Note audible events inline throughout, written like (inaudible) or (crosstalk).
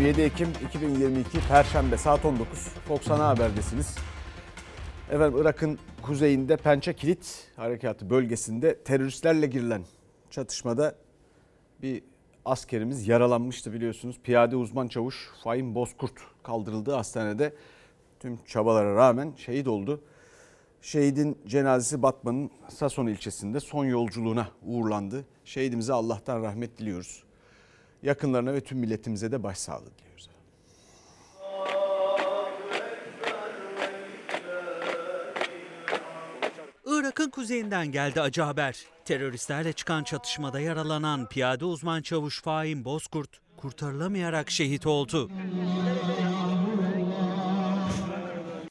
27 Ekim 2022 Perşembe saat 19 Fox Ana Haber'desiniz. Efendim Irak'ın kuzeyinde Pençe Kilit Harekatı bölgesinde teröristlerle girilen çatışmada bir askerimiz yaralanmıştı biliyorsunuz. Piyade uzman çavuş Fahim Bozkurt kaldırıldığı hastanede tüm çabalara rağmen şehit oldu. Şehidin cenazesi Batman'ın Sason ilçesinde son yolculuğuna uğurlandı. Şehidimize Allah'tan rahmet diliyoruz. Yakınlarına ve tüm milletimize de başsağlığı diliyoruz. Irak'ın kuzeyinden geldi acı haber. Teröristlerle çıkan çatışmada yaralanan piyade uzman çavuş Fahim Bozkurt kurtarılamayarak şehit oldu.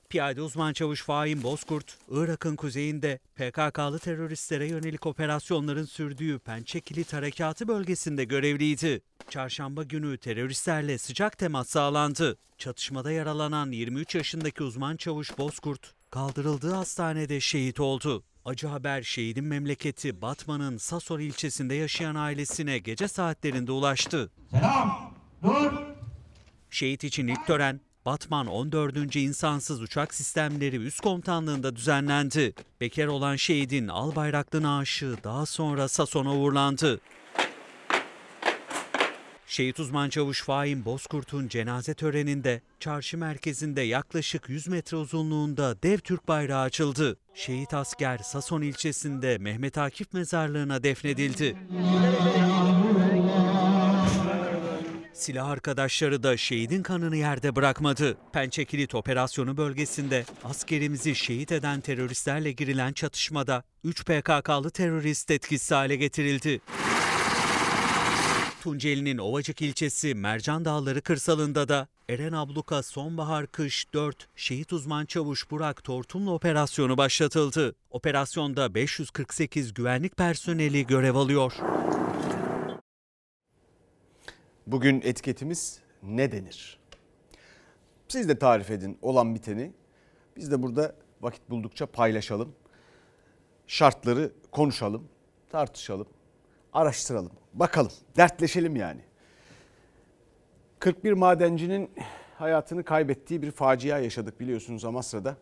Piyade uzman çavuş Fahim Bozkurt, Irak'ın kuzeyinde PKK'lı teröristlere yönelik operasyonların sürdüğü Pençe Kilit Harekatı bölgesinde görevliydi. Çarşamba günü teröristlerle sıcak temas sağlandı. Çatışmada yaralanan 23 yaşındaki uzman çavuş Bozkurt, kaldırıldığı hastanede şehit oldu. Acı haber şehidin memleketi Batman'ın Sasor ilçesinde yaşayan ailesine gece saatlerinde ulaştı. Selam. Dur. Şehit için ilk tören Batman 14. İnsansız Uçak Sistemleri Üst Komutanlığı'nda düzenlendi. Bekar olan şehidin al bayraklı naaşı daha sonra Sason'a uğurlandı. Şehit uzman çavuş Fahim Bozkurt'un cenaze töreninde çarşı merkezinde yaklaşık 100 metre uzunluğunda dev Türk bayrağı açıldı. Şehit asker Sason ilçesinde Mehmet Akif mezarlığına defnedildi. Silah arkadaşları da şehidin kanını yerde bırakmadı. Pençekilit operasyonu bölgesinde askerimizi şehit eden teröristlerle girilen çatışmada 3 PKK'lı terörist etkisiz hale getirildi. Tunceli'nin Ovacık ilçesi Mercan Dağları kırsalında da Eren Abluka Sonbahar Kış 4 şehit uzman çavuş Burak Tortumlu operasyonu başlatıldı. Operasyonda 548 güvenlik personeli görev alıyor. Bugün etiketimiz ne denir? Siz de tarif edin olan biteni. Biz de burada vakit buldukça paylaşalım. Şartları konuşalım, tartışalım, araştıralım, bakalım, dertleşelim yani. 41 madencinin hayatını kaybettiği bir facia yaşadık biliyorsunuz Amasra'da.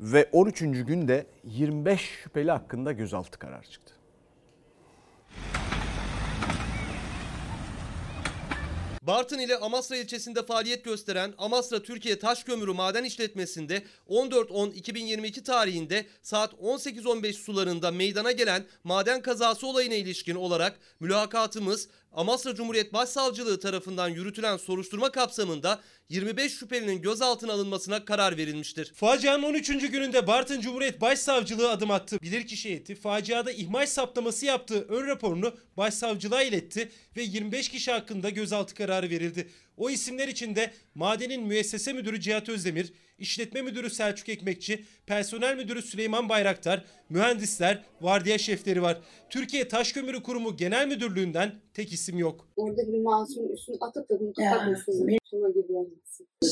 Ve 13. günde 25 şüpheli hakkında gözaltı kararı çıktı. Bartın ile Amasra ilçesinde faaliyet gösteren Amasra Türkiye Taş Kömürü Maden İşletmesi'nde 14-10-2022 tarihinde saat 18.15 sularında meydana gelen maden kazası olayına ilişkin olarak mülakatımız Amasra Cumhuriyet Başsavcılığı tarafından yürütülen soruşturma kapsamında 25 şüphelinin gözaltına alınmasına karar verilmiştir. Facianın 13. gününde Bartın Cumhuriyet Başsavcılığı adım attı. Bilirkişi heyeti faciada ihmal saptaması yaptığı ön raporunu başsavcılığa iletti ve 25 kişi hakkında gözaltı kararı verildi. O isimler içinde madenin müessese müdürü Cihat Özdemir, işletme müdürü Selçuk Ekmekçi, personel müdürü Süleyman Bayraktar, mühendisler, vardiya şefleri var. Türkiye Taş Kömürü Kurumu Genel Müdürlüğü'nden tek isim yok. Orada bir masumun üstüne atıp da bunu kapatmasın.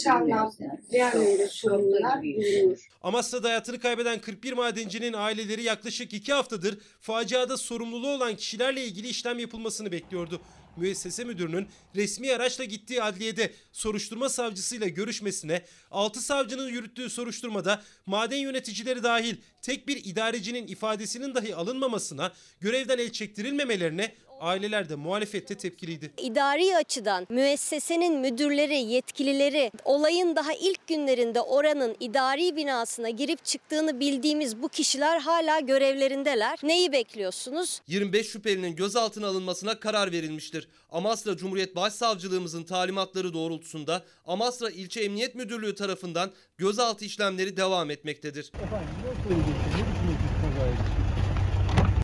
Şanlar, diğerleriyle sorumlular bulunur. Amasra'da hayatını kaybeden 41 madencinin aileleri yaklaşık 2 haftadır faciada sorumluluğu olan kişilerle ilgili işlem yapılmasını bekliyordu. Müessese müdürünün resmi araçla gittiği adliyede soruşturma savcısıyla görüşmesine, 6 savcının yürüttüğü soruşturmada maden yöneticileri dahil tek bir idarecinin ifadesinin dahi alınmamasına, görevden el çektirilmemelerine aileler de muhalefette tepkiliydi. İdari açıdan müessesenin müdürleri, yetkilileri olayın daha ilk günlerinde oranın idari binasına girip çıktığını bildiğimiz bu kişiler hala görevlerindeler. Neyi bekliyorsunuz? 25 şüphelinin gözaltına alınmasına karar verilmiştir. Amasra Cumhuriyet Başsavcılığımızın talimatları doğrultusunda Amasra İlçe Emniyet Müdürlüğü tarafından gözaltı işlemleri devam etmektedir.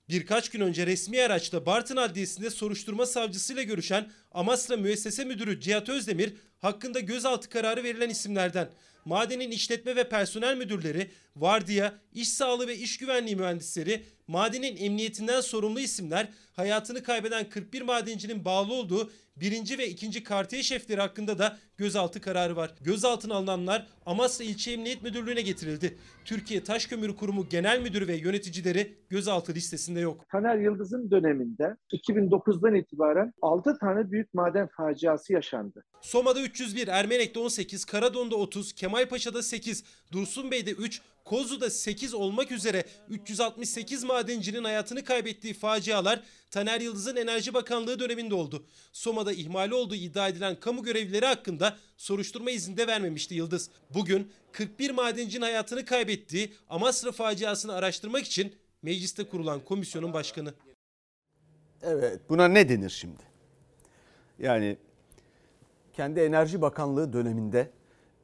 Birkaç gün önce resmi araçta Bartın Adliyesi'nde soruşturma savcısıyla görüşen Amasra Müessese Müdürü Cihat Özdemir hakkında gözaltı kararı verilen isimlerden. Madenin işletme ve personel müdürleri, vardiya, iş sağlığı ve iş güvenliği mühendisleri, madenin emniyetinden sorumlu isimler, hayatını kaybeden 41 madencinin bağlı olduğu birinci ve ikinci kartiye şefleri hakkında da gözaltı kararı var. Gözaltına alınanlar Amasra İlçe Emniyet Müdürlüğü'ne getirildi. Türkiye Taş Kömürü Kurumu Genel Müdürü ve yöneticileri gözaltı listesinde yok. Taner Yıldız'ın döneminde 2009'dan itibaren 6 tane büyük maden faciası yaşandı. Soma'da 301, Ermenek'te 18, Karadon'da 30, Kemalpaşa'da 8, Dursunbey'de 3, Kozlu'da 8 olmak üzere 368 madencinin hayatını kaybettiği facialar Taner Yıldız'ın Enerji Bakanlığı döneminde oldu. Soma'da ihmali olduğu iddia edilen kamu görevlileri hakkında soruşturma izni vermemişti Yıldız. Bugün 41 madencinin hayatını kaybettiği Amasra faciasını araştırmak için mecliste kurulan komisyonun başkanı. Evet buna ne denir şimdi? Yani kendi Enerji Bakanlığı döneminde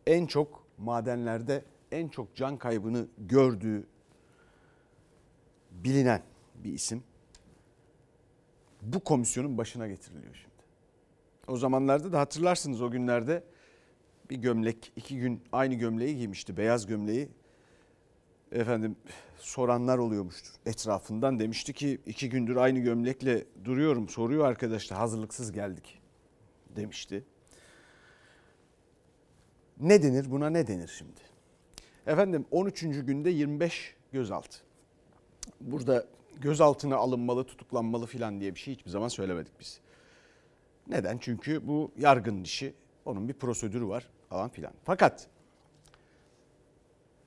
en çok madenlerde en çok can kaybını gördüğü bilinen bir isim bu komisyonun başına getiriliyor şimdi. O zamanlarda da hatırlarsınız o günlerde bir gömlek iki gün aynı gömleği giymişti beyaz gömleği efendim soranlar oluyormuştur etrafından demişti ki iki gündür aynı gömlekle duruyorum soruyor arkadaşlar hazırlıksız geldik demişti. Ne denir buna ne denir şimdi? Efendim 13. günde 25 gözaltı. Burada gözaltına alınmalı tutuklanmalı filan diye bir şey hiçbir zaman söylemedik biz. Neden? Çünkü bu yargının işi onun bir prosedürü var falan filan. Fakat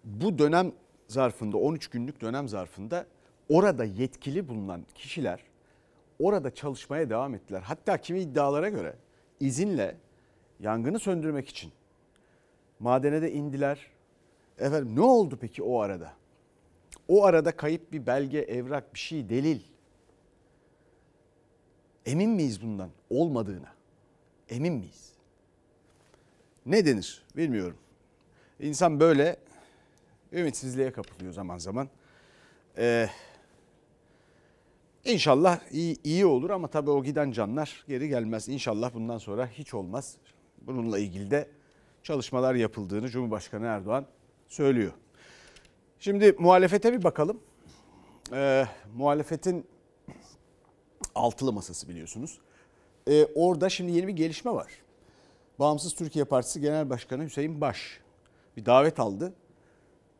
bu dönem zarfında 13 günlük dönem zarfında orada yetkili bulunan kişiler orada çalışmaya devam ettiler. Hatta kimi iddialara göre izinle yangını söndürmek için madene de indiler. Efendim ne oldu peki o arada? O arada kayıp bir belge, evrak, bir şey, delil. Emin miyiz bundan olmadığına? Emin miyiz? Ne denir bilmiyorum. İnsan böyle ümitsizliğe kapılıyor zaman zaman. Ee, inşallah iyi, iyi olur ama tabii o giden canlar geri gelmez. İnşallah bundan sonra hiç olmaz. Bununla ilgili de çalışmalar yapıldığını Cumhurbaşkanı Erdoğan söylüyor. Şimdi muhalefete bir bakalım. Ee, muhalefetin altılı masası biliyorsunuz. Ee, orada şimdi yeni bir gelişme var. Bağımsız Türkiye Partisi Genel Başkanı Hüseyin Baş bir davet aldı.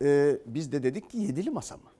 Ee, biz de dedik ki yedili masa mı?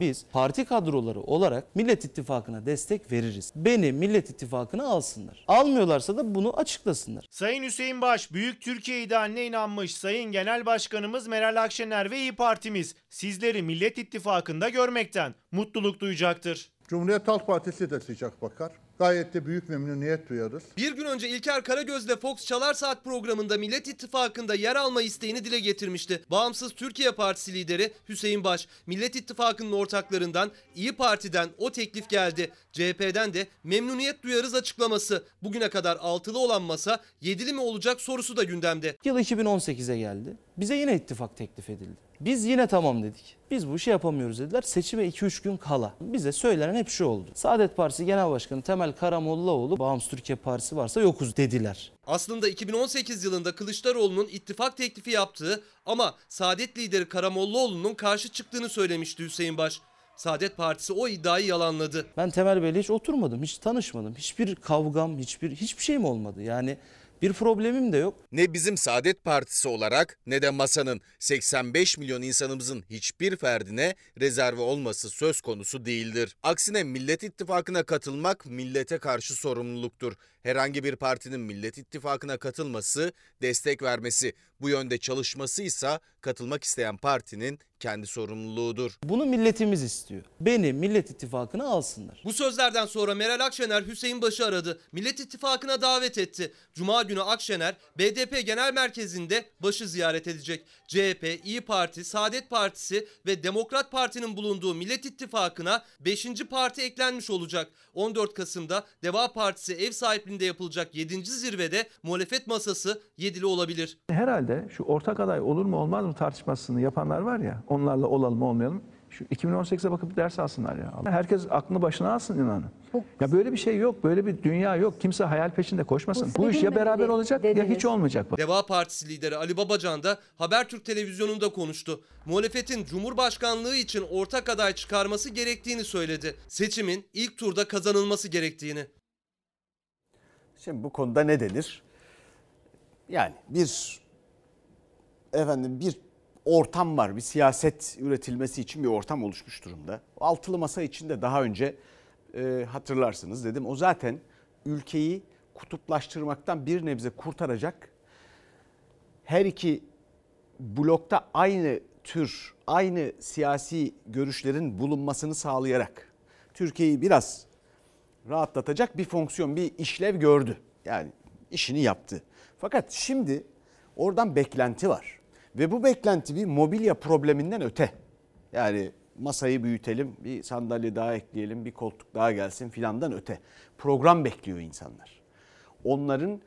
Biz parti kadroları olarak Millet İttifakı'na destek veririz. Beni Millet İttifakı'na alsınlar. Almıyorlarsa da bunu açıklasınlar. Sayın Hüseyin Baş, Büyük Türkiye idealine inanmış Sayın Genel Başkanımız Meral Akşener ve İyi Partimiz sizleri Millet İttifakı'nda görmekten mutluluk duyacaktır. Cumhuriyet Halk Partisi de sıcak bakar. Gayet de büyük memnuniyet duyarız. Bir gün önce İlker Karagöz'le Fox Çalar Saat programında Millet İttifakı'nda yer alma isteğini dile getirmişti. Bağımsız Türkiye Partisi lideri Hüseyin Baş, Millet İttifakı'nın ortaklarından İyi Parti'den o teklif geldi. CHP'den de memnuniyet duyarız açıklaması. Bugüne kadar altılı olan masa yedili mi olacak sorusu da gündemde. Yıl 2018'e geldi. Bize yine ittifak teklif edildi. Biz yine tamam dedik. Biz bu işi yapamıyoruz dediler. Seçime 2-3 gün kala. Bize söylenen hep şu oldu. Saadet Partisi Genel Başkanı Temel Karamollaoğlu Bağımsız Türkiye Partisi varsa yokuz dediler. Aslında 2018 yılında Kılıçdaroğlu'nun ittifak teklifi yaptığı ama Saadet lideri Karamollaoğlu'nun karşı çıktığını söylemişti Hüseyin Baş. Saadet Partisi o iddiayı yalanladı. Ben Temel Bey'le hiç oturmadım, hiç tanışmadım. Hiçbir kavgam, hiçbir hiçbir şeyim olmadı. Yani bir problemim de yok. Ne bizim Saadet Partisi olarak ne de masanın 85 milyon insanımızın hiçbir ferdine rezerve olması söz konusu değildir. Aksine Millet İttifakı'na katılmak millete karşı sorumluluktur. Herhangi bir partinin Millet İttifakı'na katılması, destek vermesi, bu yönde çalışması ise katılmak isteyen partinin kendi sorumluluğudur. Bunu milletimiz istiyor. Beni Millet İttifakı'na alsınlar. Bu sözlerden sonra Meral Akşener Hüseyin Baş'ı aradı. Millet İttifakı'na davet etti. Cuma günü Akşener BDP Genel Merkezi'nde Baş'ı ziyaret edecek. CHP, İyi Parti, Saadet Partisi ve Demokrat Parti'nin bulunduğu Millet İttifakı'na 5. parti eklenmiş olacak. 14 Kasım'da Deva Partisi ev sahipliğinde yapılacak 7. zirvede muhalefet masası yedili olabilir. Herhalde şu ortak aday olur mu olmaz mı tartışmasını yapanlar var ya onlarla olalım olmayalım. Şu 2018'e bakıp ders alsınlar ya. Herkes aklını başına alsın inanın. Ya böyle bir şey yok, böyle bir dünya yok. Kimse hayal peşinde koşmasın. Bu iş ya beraber olacak ya hiç olmayacak. Deva Partisi lideri Ali Babacan da Habertürk televizyonunda konuştu. Muhalefetin Cumhurbaşkanlığı için ortak aday çıkarması gerektiğini söyledi. Seçimin ilk turda kazanılması gerektiğini. Şimdi bu konuda ne denir? Yani bir efendim bir ortam var. Bir siyaset üretilmesi için bir ortam oluşmuş durumda. Altılı masa içinde daha önce e, hatırlarsınız dedim. O zaten ülkeyi kutuplaştırmaktan bir nebze kurtaracak. Her iki blokta aynı tür, aynı siyasi görüşlerin bulunmasını sağlayarak Türkiye'yi biraz rahatlatacak bir fonksiyon, bir işlev gördü. Yani işini yaptı. Fakat şimdi oradan beklenti var. Ve bu beklenti bir mobilya probleminden öte. Yani masayı büyütelim, bir sandalye daha ekleyelim, bir koltuk daha gelsin filandan öte. Program bekliyor insanlar. Onların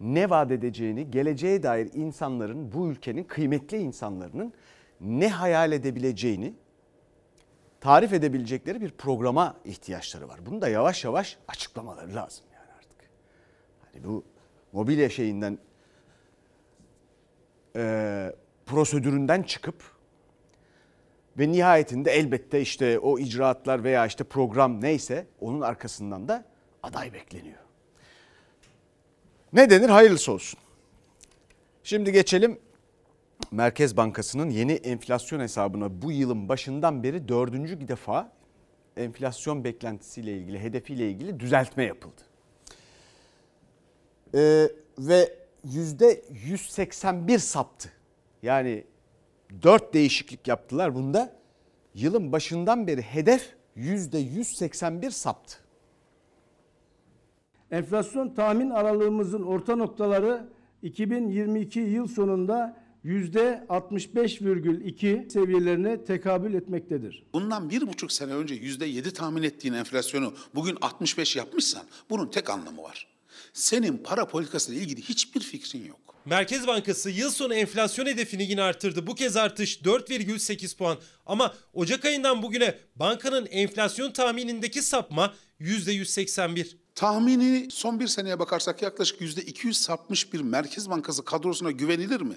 ne vaat edeceğini, geleceğe dair insanların, bu ülkenin kıymetli insanların ne hayal edebileceğini tarif edebilecekleri bir programa ihtiyaçları var. Bunu da yavaş yavaş açıklamaları lazım yani artık. Hani bu mobilya şeyinden e, prosedüründen çıkıp ve nihayetinde elbette işte o icraatlar veya işte program neyse onun arkasından da aday bekleniyor. Ne denir? Hayırlısı olsun. Şimdi geçelim Merkez Bankası'nın yeni enflasyon hesabına bu yılın başından beri dördüncü defa enflasyon beklentisiyle ilgili, hedefiyle ilgili düzeltme yapıldı. Ee, ve yüzde 181 saptı. Yani 4 değişiklik yaptılar bunda. Yılın başından beri hedef yüzde 181 saptı. Enflasyon tahmin aralığımızın orta noktaları 2022 yıl sonunda %65,2 seviyelerine tekabül etmektedir. Bundan bir buçuk sene önce yüzde yedi tahmin ettiğin enflasyonu bugün 65 yapmışsan bunun tek anlamı var. Senin para politikasıyla ilgili hiçbir fikrin yok. Merkez Bankası yıl sonu enflasyon hedefini yine arttırdı. Bu kez artış 4,8 puan. Ama Ocak ayından bugüne bankanın enflasyon tahminindeki sapma %181. Tahmini son bir seneye bakarsak yaklaşık yüzde 200 sapmış bir Merkez Bankası kadrosuna güvenilir mi?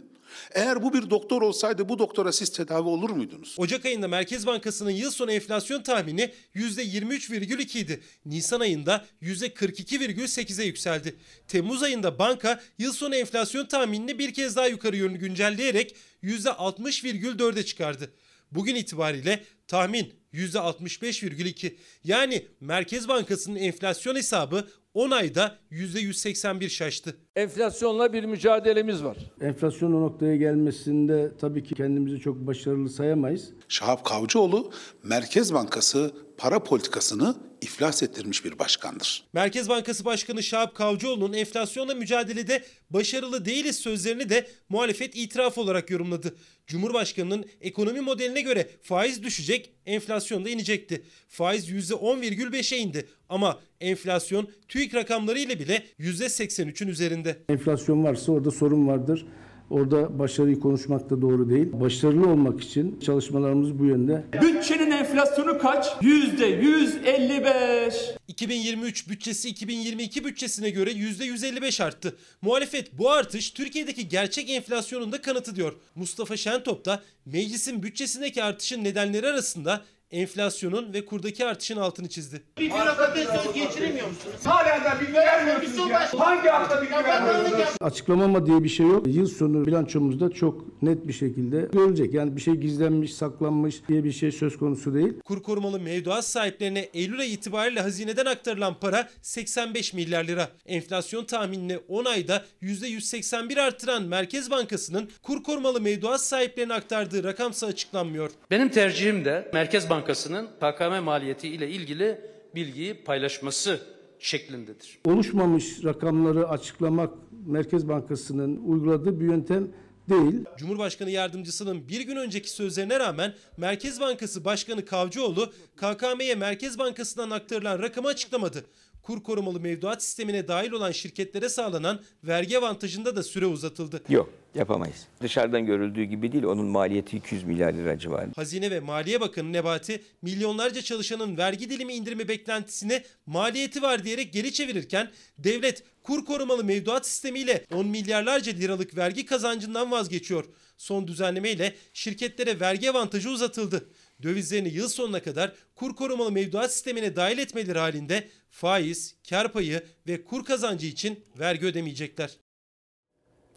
Eğer bu bir doktor olsaydı bu doktora siz tedavi olur muydunuz? Ocak ayında Merkez Bankası'nın yıl sonu enflasyon tahmini %23,2 idi. Nisan ayında %42,8'e yükseldi. Temmuz ayında banka yıl sonu enflasyon tahminini bir kez daha yukarı yönlü güncelleyerek %60,4'e çıkardı. Bugün itibariyle tahmin %65,2. Yani Merkez Bankası'nın enflasyon hesabı 10 ayda %181 şaştı. Enflasyonla bir mücadelemiz var. Enflasyon o noktaya gelmesinde tabii ki kendimizi çok başarılı sayamayız. Şahap Kavcıoğlu Merkez Bankası para politikasını iflas ettirmiş bir başkandır. Merkez Bankası Başkanı Şahap Kavcıoğlu'nun enflasyonla mücadelede başarılı değiliz sözlerini de muhalefet itiraf olarak yorumladı. Cumhurbaşkanının ekonomi modeline göre faiz düşecek, enflasyon da inecekti. Faiz %10,5'e indi ama enflasyon TÜİK rakamları ile bile %83'ün üzerinde. Enflasyon varsa orada sorun vardır. Orada başarıyı konuşmak da doğru değil. Başarılı olmak için çalışmalarımız bu yönde. Bütçenin enflasyonu kaç? Yüzde 155. 2023 bütçesi 2022 bütçesine göre %155 arttı. Muhalefet bu artış Türkiye'deki gerçek enflasyonun da kanıtı diyor. Mustafa Şentop da meclisin bütçesindeki artışın nedenleri arasında enflasyonun ve kurdaki artışın altını çizdi. Bir bürokrasi geçiremiyor musunuz? Hala da bilgi vermiyorsunuz ya. Hangi hakta bilgi vermiyorsunuz? Açıklamama diye bir şey yok. Yıl sonu bilançomuzda çok net bir şekilde görülecek. Yani bir şey gizlenmiş, saklanmış diye bir şey söz konusu değil. Kur korumalı mevduat sahiplerine Eylül ayı itibariyle hazineden aktarılan para 85 milyar lira. Enflasyon tahminini 10 ayda %181 artıran Merkez Bankası'nın kur korumalı mevduat sahiplerine aktardığı rakamsa açıklanmıyor. Benim tercihim de Merkez Bankası'nın KKM maliyeti ile ilgili bilgiyi paylaşması şeklindedir. Oluşmamış rakamları açıklamak Merkez Bankası'nın uyguladığı bir yöntem değil. Cumhurbaşkanı yardımcısının bir gün önceki sözlerine rağmen Merkez Bankası Başkanı Kavcıoğlu KKM'ye Merkez Bankası'ndan aktarılan rakamı açıklamadı. Kur korumalı mevduat sistemine dahil olan şirketlere sağlanan vergi avantajında da süre uzatıldı. Yok yapamayız. Dışarıdan görüldüğü gibi değil onun maliyeti 200 milyar lira civarında. Hazine ve Maliye Bakanı Nebati milyonlarca çalışanın vergi dilimi indirimi beklentisini maliyeti var diyerek geri çevirirken devlet kur korumalı mevduat sistemiyle 10 milyarlarca liralık vergi kazancından vazgeçiyor. Son düzenlemeyle şirketlere vergi avantajı uzatıldı. Dövizlerini yıl sonuna kadar kur korumalı mevduat sistemine dahil etmeleri halinde faiz, kar payı ve kur kazancı için vergi ödemeyecekler.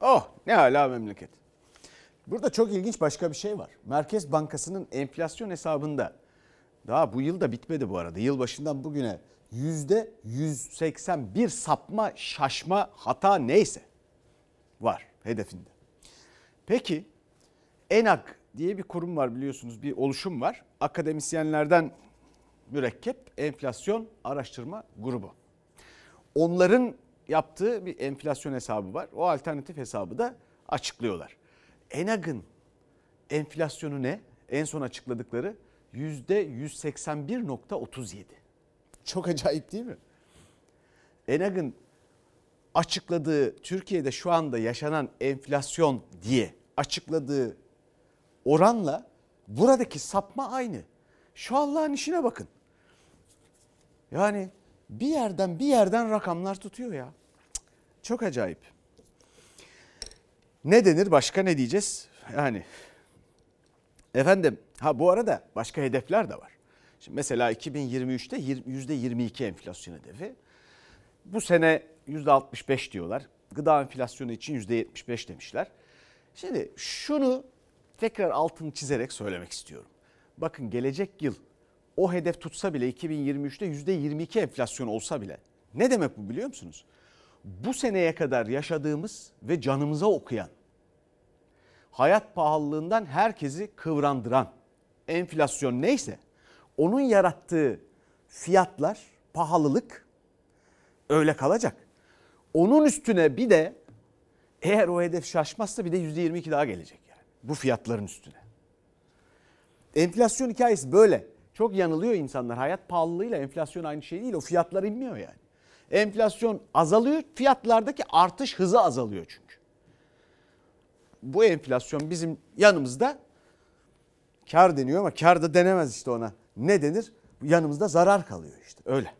Oh ne hala memleket. Burada çok ilginç başka bir şey var. Merkez Bankası'nın enflasyon hesabında daha bu yıl da bitmedi bu arada. Yılbaşından bugüne yüzde 181 sapma, şaşma, hata neyse var hedefinde. Peki ENAG diye bir kurum var biliyorsunuz bir oluşum var. Akademisyenlerden mürekkep enflasyon araştırma grubu. Onların yaptığı bir enflasyon hesabı var. O alternatif hesabı da açıklıyorlar. ENAG'ın enflasyonu ne? En son açıkladıkları %181.37. Çok acayip değil mi? ENAG'ın açıkladığı Türkiye'de şu anda yaşanan enflasyon diye açıkladığı oranla buradaki sapma aynı. Şu Allah'ın işine bakın. Yani bir yerden bir yerden rakamlar tutuyor ya. Çok acayip. Ne denir başka ne diyeceğiz? Yani efendim ha bu arada başka hedefler de var. Şimdi mesela 2023'te %22 enflasyon hedefi. Bu sene %65 diyorlar. Gıda enflasyonu için %75 demişler. Şimdi şunu tekrar altını çizerek söylemek istiyorum. Bakın gelecek yıl o hedef tutsa bile 2023'te %22 enflasyon olsa bile ne demek bu biliyor musunuz? Bu seneye kadar yaşadığımız ve canımıza okuyan hayat pahalılığından herkesi kıvrandıran enflasyon neyse onun yarattığı fiyatlar, pahalılık öyle kalacak. Onun üstüne bir de eğer o hedef şaşmazsa bir de %22 daha gelecek bu fiyatların üstüne. Enflasyon hikayesi böyle. Çok yanılıyor insanlar. Hayat pahalılığıyla enflasyon aynı şey değil. O fiyatlar inmiyor yani. Enflasyon azalıyor, fiyatlardaki artış hızı azalıyor çünkü. Bu enflasyon bizim yanımızda kar deniyor ama kar da denemez işte ona. Ne denir? Yanımızda zarar kalıyor işte öyle.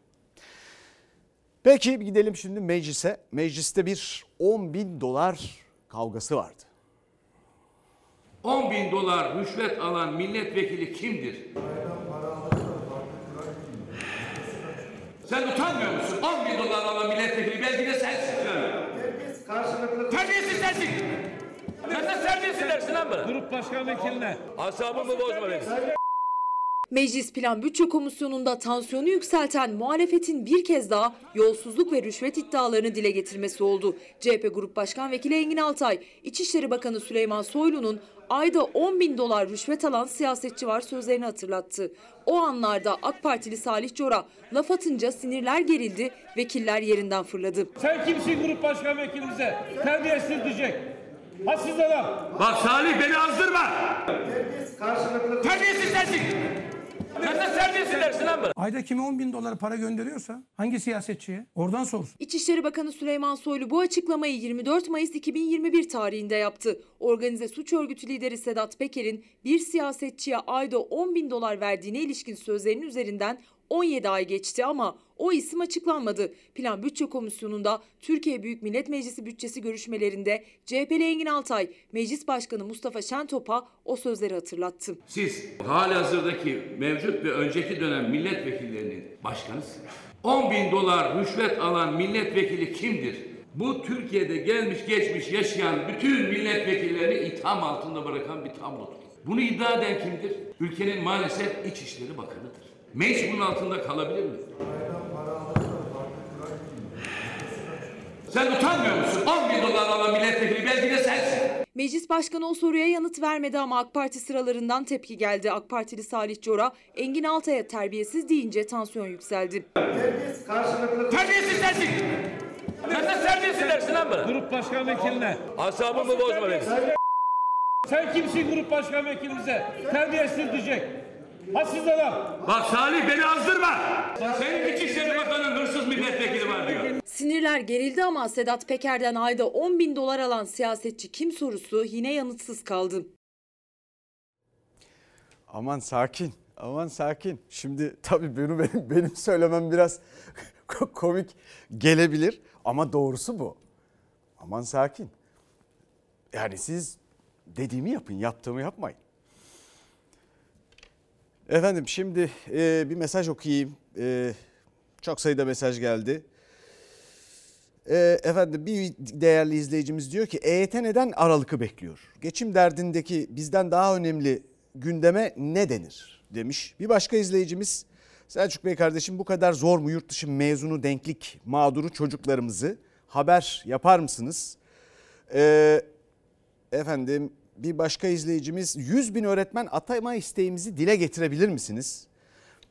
Peki gidelim şimdi meclise. Mecliste bir 10 bin dolar kavgası vardı. 10 bin dolar rüşvet alan milletvekili kimdir? Sen utanmıyor musun? 10 bin dolar alan milletvekili belki de sensin. Terbiyesiz sensin. Sen de terbiyesiz dersin lan bana. Grup başkan vekiline. Asabımı bozma benim. Meclis Plan Bütçe Komisyonu'nda tansiyonu yükselten muhalefetin bir kez daha yolsuzluk ve rüşvet iddialarını dile getirmesi oldu. CHP Grup Başkan Vekili Engin Altay, İçişleri Bakanı Süleyman Soylu'nun ayda 10 bin dolar rüşvet alan siyasetçi var sözlerini hatırlattı. O anlarda AK Partili Salih Cora laf atınca sinirler gerildi, vekiller yerinden fırladı. Sen kimsin grup başkan vekilimize? Terbiyesiz diyecek. Hassiz adam. Bak Salih beni azdırma. Terbiyesiz sensin. Sen de terbiyesiz dersin lan bana. Ayda kime 10 bin dolar para gönderiyorsa hangi siyasetçiye oradan sorsun. İçişleri Bakanı Süleyman Soylu bu açıklamayı 24 Mayıs 2021 tarihinde yaptı. Organize suç örgütü lideri Sedat Peker'in bir siyasetçiye ayda 10 bin dolar verdiğine ilişkin sözlerinin üzerinden 17 ay geçti ama o isim açıklanmadı. Plan Bütçe Komisyonu'nda Türkiye Büyük Millet Meclisi bütçesi görüşmelerinde CHP'li Engin Altay, Meclis Başkanı Mustafa Şentop'a o sözleri hatırlattı. Siz halihazırdaki mevcut ve önceki dönem milletvekillerinin başkanısınız. 10 bin dolar rüşvet alan milletvekili kimdir? Bu Türkiye'de gelmiş geçmiş yaşayan bütün milletvekillerini itham altında bırakan bir tablodur. Bunu iddia eden kimdir? Ülkenin maalesef İçişleri Bakanı'dır. Meclis bunun altında kalabilir mi? Sen utanmıyor musun? 10 bin dolar alan milletvekili belki de sensin. Meclis Başkanı o soruya yanıt vermedi ama AK Parti sıralarından tepki geldi. AK Partili Salih Cora, Engin Altay'a terbiyesiz deyince tansiyon yükseldi. Terbiyesiz sensin. Sen de terbiyesiz dersin lan bana. Grup başkan vekiline. Asabımı bozma benim. Sen kimsin grup başkan vekilimize? Terbiyesiz diyecek. Hassiz adam. Bak Salih beni azdırma. Senin İçişleri Bakanın hırsız milletvekili. Gözler gerildi ama Sedat Peker'den ayda 10 bin dolar alan siyasetçi kim sorusu yine yanıtsız kaldı. Aman sakin. Aman sakin. Şimdi tabii benim benim, benim söylemem biraz (laughs) komik gelebilir ama doğrusu bu. Aman sakin. Yani siz dediğimi yapın, yaptığımı yapmayın. Efendim şimdi e, bir mesaj okuyayım. E, çok sayıda mesaj geldi. E, efendim bir değerli izleyicimiz diyor ki EYT neden Aralık'ı bekliyor? Geçim derdindeki bizden daha önemli gündeme ne denir demiş. Bir başka izleyicimiz Selçuk Bey kardeşim bu kadar zor mu yurt dışı mezunu denklik mağduru çocuklarımızı haber yapar mısınız? Ee, efendim bir başka izleyicimiz 100 bin öğretmen atama isteğimizi dile getirebilir misiniz?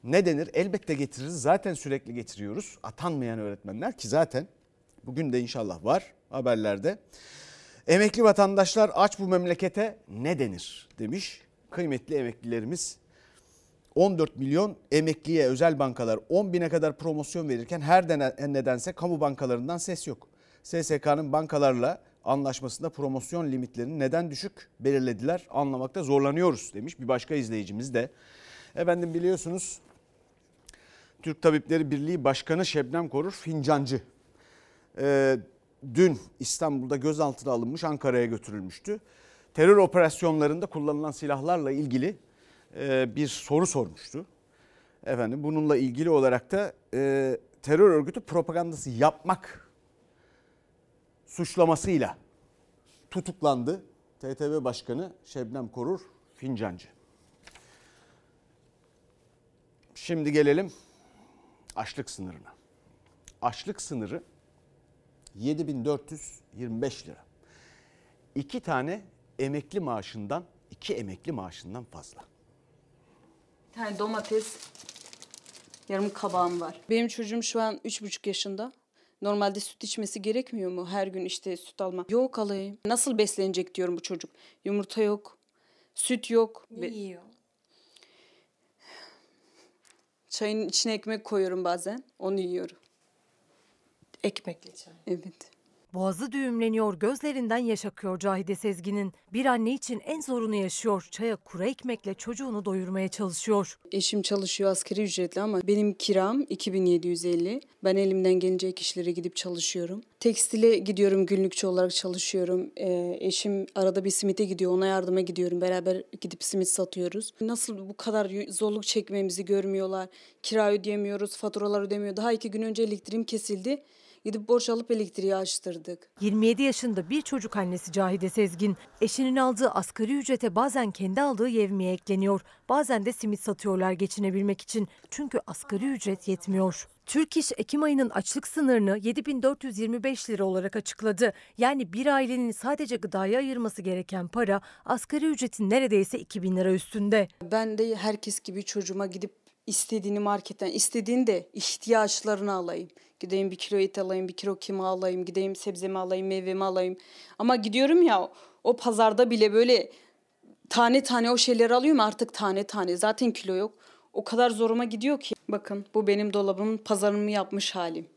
Ne denir? Elbette getiririz. Zaten sürekli getiriyoruz. Atanmayan öğretmenler ki zaten bugün de inşallah var haberlerde. Emekli vatandaşlar aç bu memlekete ne denir demiş. Kıymetli emeklilerimiz 14 milyon emekliye özel bankalar 10 bine kadar promosyon verirken her nedense kamu bankalarından ses yok. SSK'nın bankalarla anlaşmasında promosyon limitlerini neden düşük belirlediler anlamakta zorlanıyoruz demiş bir başka izleyicimiz de. Efendim biliyorsunuz Türk Tabipleri Birliği Başkanı Şebnem Korur Fincancı. Ee, dün İstanbul'da gözaltına alınmış Ankara'ya götürülmüştü. Terör operasyonlarında kullanılan silahlarla ilgili e, bir soru sormuştu. Efendim bununla ilgili olarak da e, terör örgütü propagandası yapmak suçlamasıyla tutuklandı. TTB Başkanı Şebnem Korur Fincancı. Şimdi gelelim açlık sınırına. Açlık sınırı 7425 lira. İki tane emekli maaşından, iki emekli maaşından fazla. Bir tane domates, yarım kabağım var. Benim çocuğum şu an üç buçuk yaşında. Normalde süt içmesi gerekmiyor mu? Her gün işte süt alma. Yok alayım. Nasıl beslenecek diyorum bu çocuk. Yumurta yok. Süt yok. Ne yiyor? Çayın içine ekmek koyuyorum bazen. Onu yiyorum. Ekmekli çay. Evet. Boğazı düğümleniyor, gözlerinden yaş akıyor Cahide Sezgin'in. Bir anne için en zorunu yaşıyor. Çaya kuru ekmekle çocuğunu doyurmaya çalışıyor. Eşim çalışıyor asgari ücretli ama benim kiram 2750. Ben elimden gelince ek işlere gidip çalışıyorum. Tekstile gidiyorum günlükçü olarak çalışıyorum. Ee, eşim arada bir simite gidiyor ona yardıma gidiyorum. Beraber gidip simit satıyoruz. Nasıl bu kadar zorluk çekmemizi görmüyorlar. Kira ödeyemiyoruz, faturalar ödemiyor. Daha iki gün önce elektriğim kesildi. Gidip borç alıp elektriği açtırdık. 27 yaşında bir çocuk annesi Cahide Sezgin. Eşinin aldığı asgari ücrete bazen kendi aldığı yevmiye ekleniyor. Bazen de simit satıyorlar geçinebilmek için. Çünkü asgari ücret yetmiyor. Türk İş Ekim ayının açlık sınırını 7425 lira olarak açıkladı. Yani bir ailenin sadece gıdaya ayırması gereken para asgari ücretin neredeyse 2000 lira üstünde. Ben de herkes gibi çocuğuma gidip istediğini marketten, istediğini de ihtiyaçlarını alayım. Gideyim bir kilo et alayım, bir kilo kima alayım, gideyim sebzemi alayım, meyvemi alayım. Ama gidiyorum ya o pazarda bile böyle tane tane o şeyleri alıyorum artık tane tane. Zaten kilo yok. O kadar zoruma gidiyor ki. Bakın bu benim dolabımın pazarımı yapmış halim.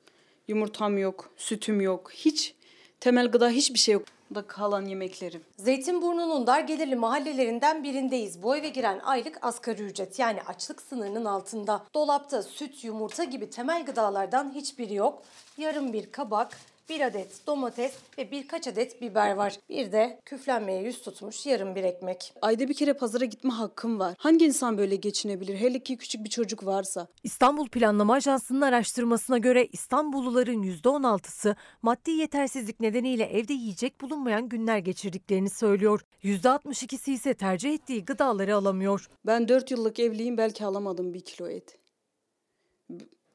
Yumurtam yok, sütüm yok. Hiç temel gıda hiçbir şey yok. Da kalan yemeklerim. Zeytinburnu'nun dar gelirli mahallelerinden birindeyiz. Bu eve giren aylık asgari ücret yani açlık sınırının altında. Dolapta süt, yumurta gibi temel gıdalardan hiçbiri yok. Yarım bir kabak, bir adet domates ve birkaç adet biber var. Bir de küflenmeye yüz tutmuş yarım bir ekmek. Ayda bir kere pazara gitme hakkım var. Hangi insan böyle geçinebilir? Hele ki küçük bir çocuk varsa. İstanbul Planlama Ajansı'nın araştırmasına göre İstanbulluların %16'sı maddi yetersizlik nedeniyle evde yiyecek bulunmayan günler geçirdiklerini söylüyor. %62'si ise tercih ettiği gıdaları alamıyor. Ben 4 yıllık evliyim belki alamadım bir kilo et.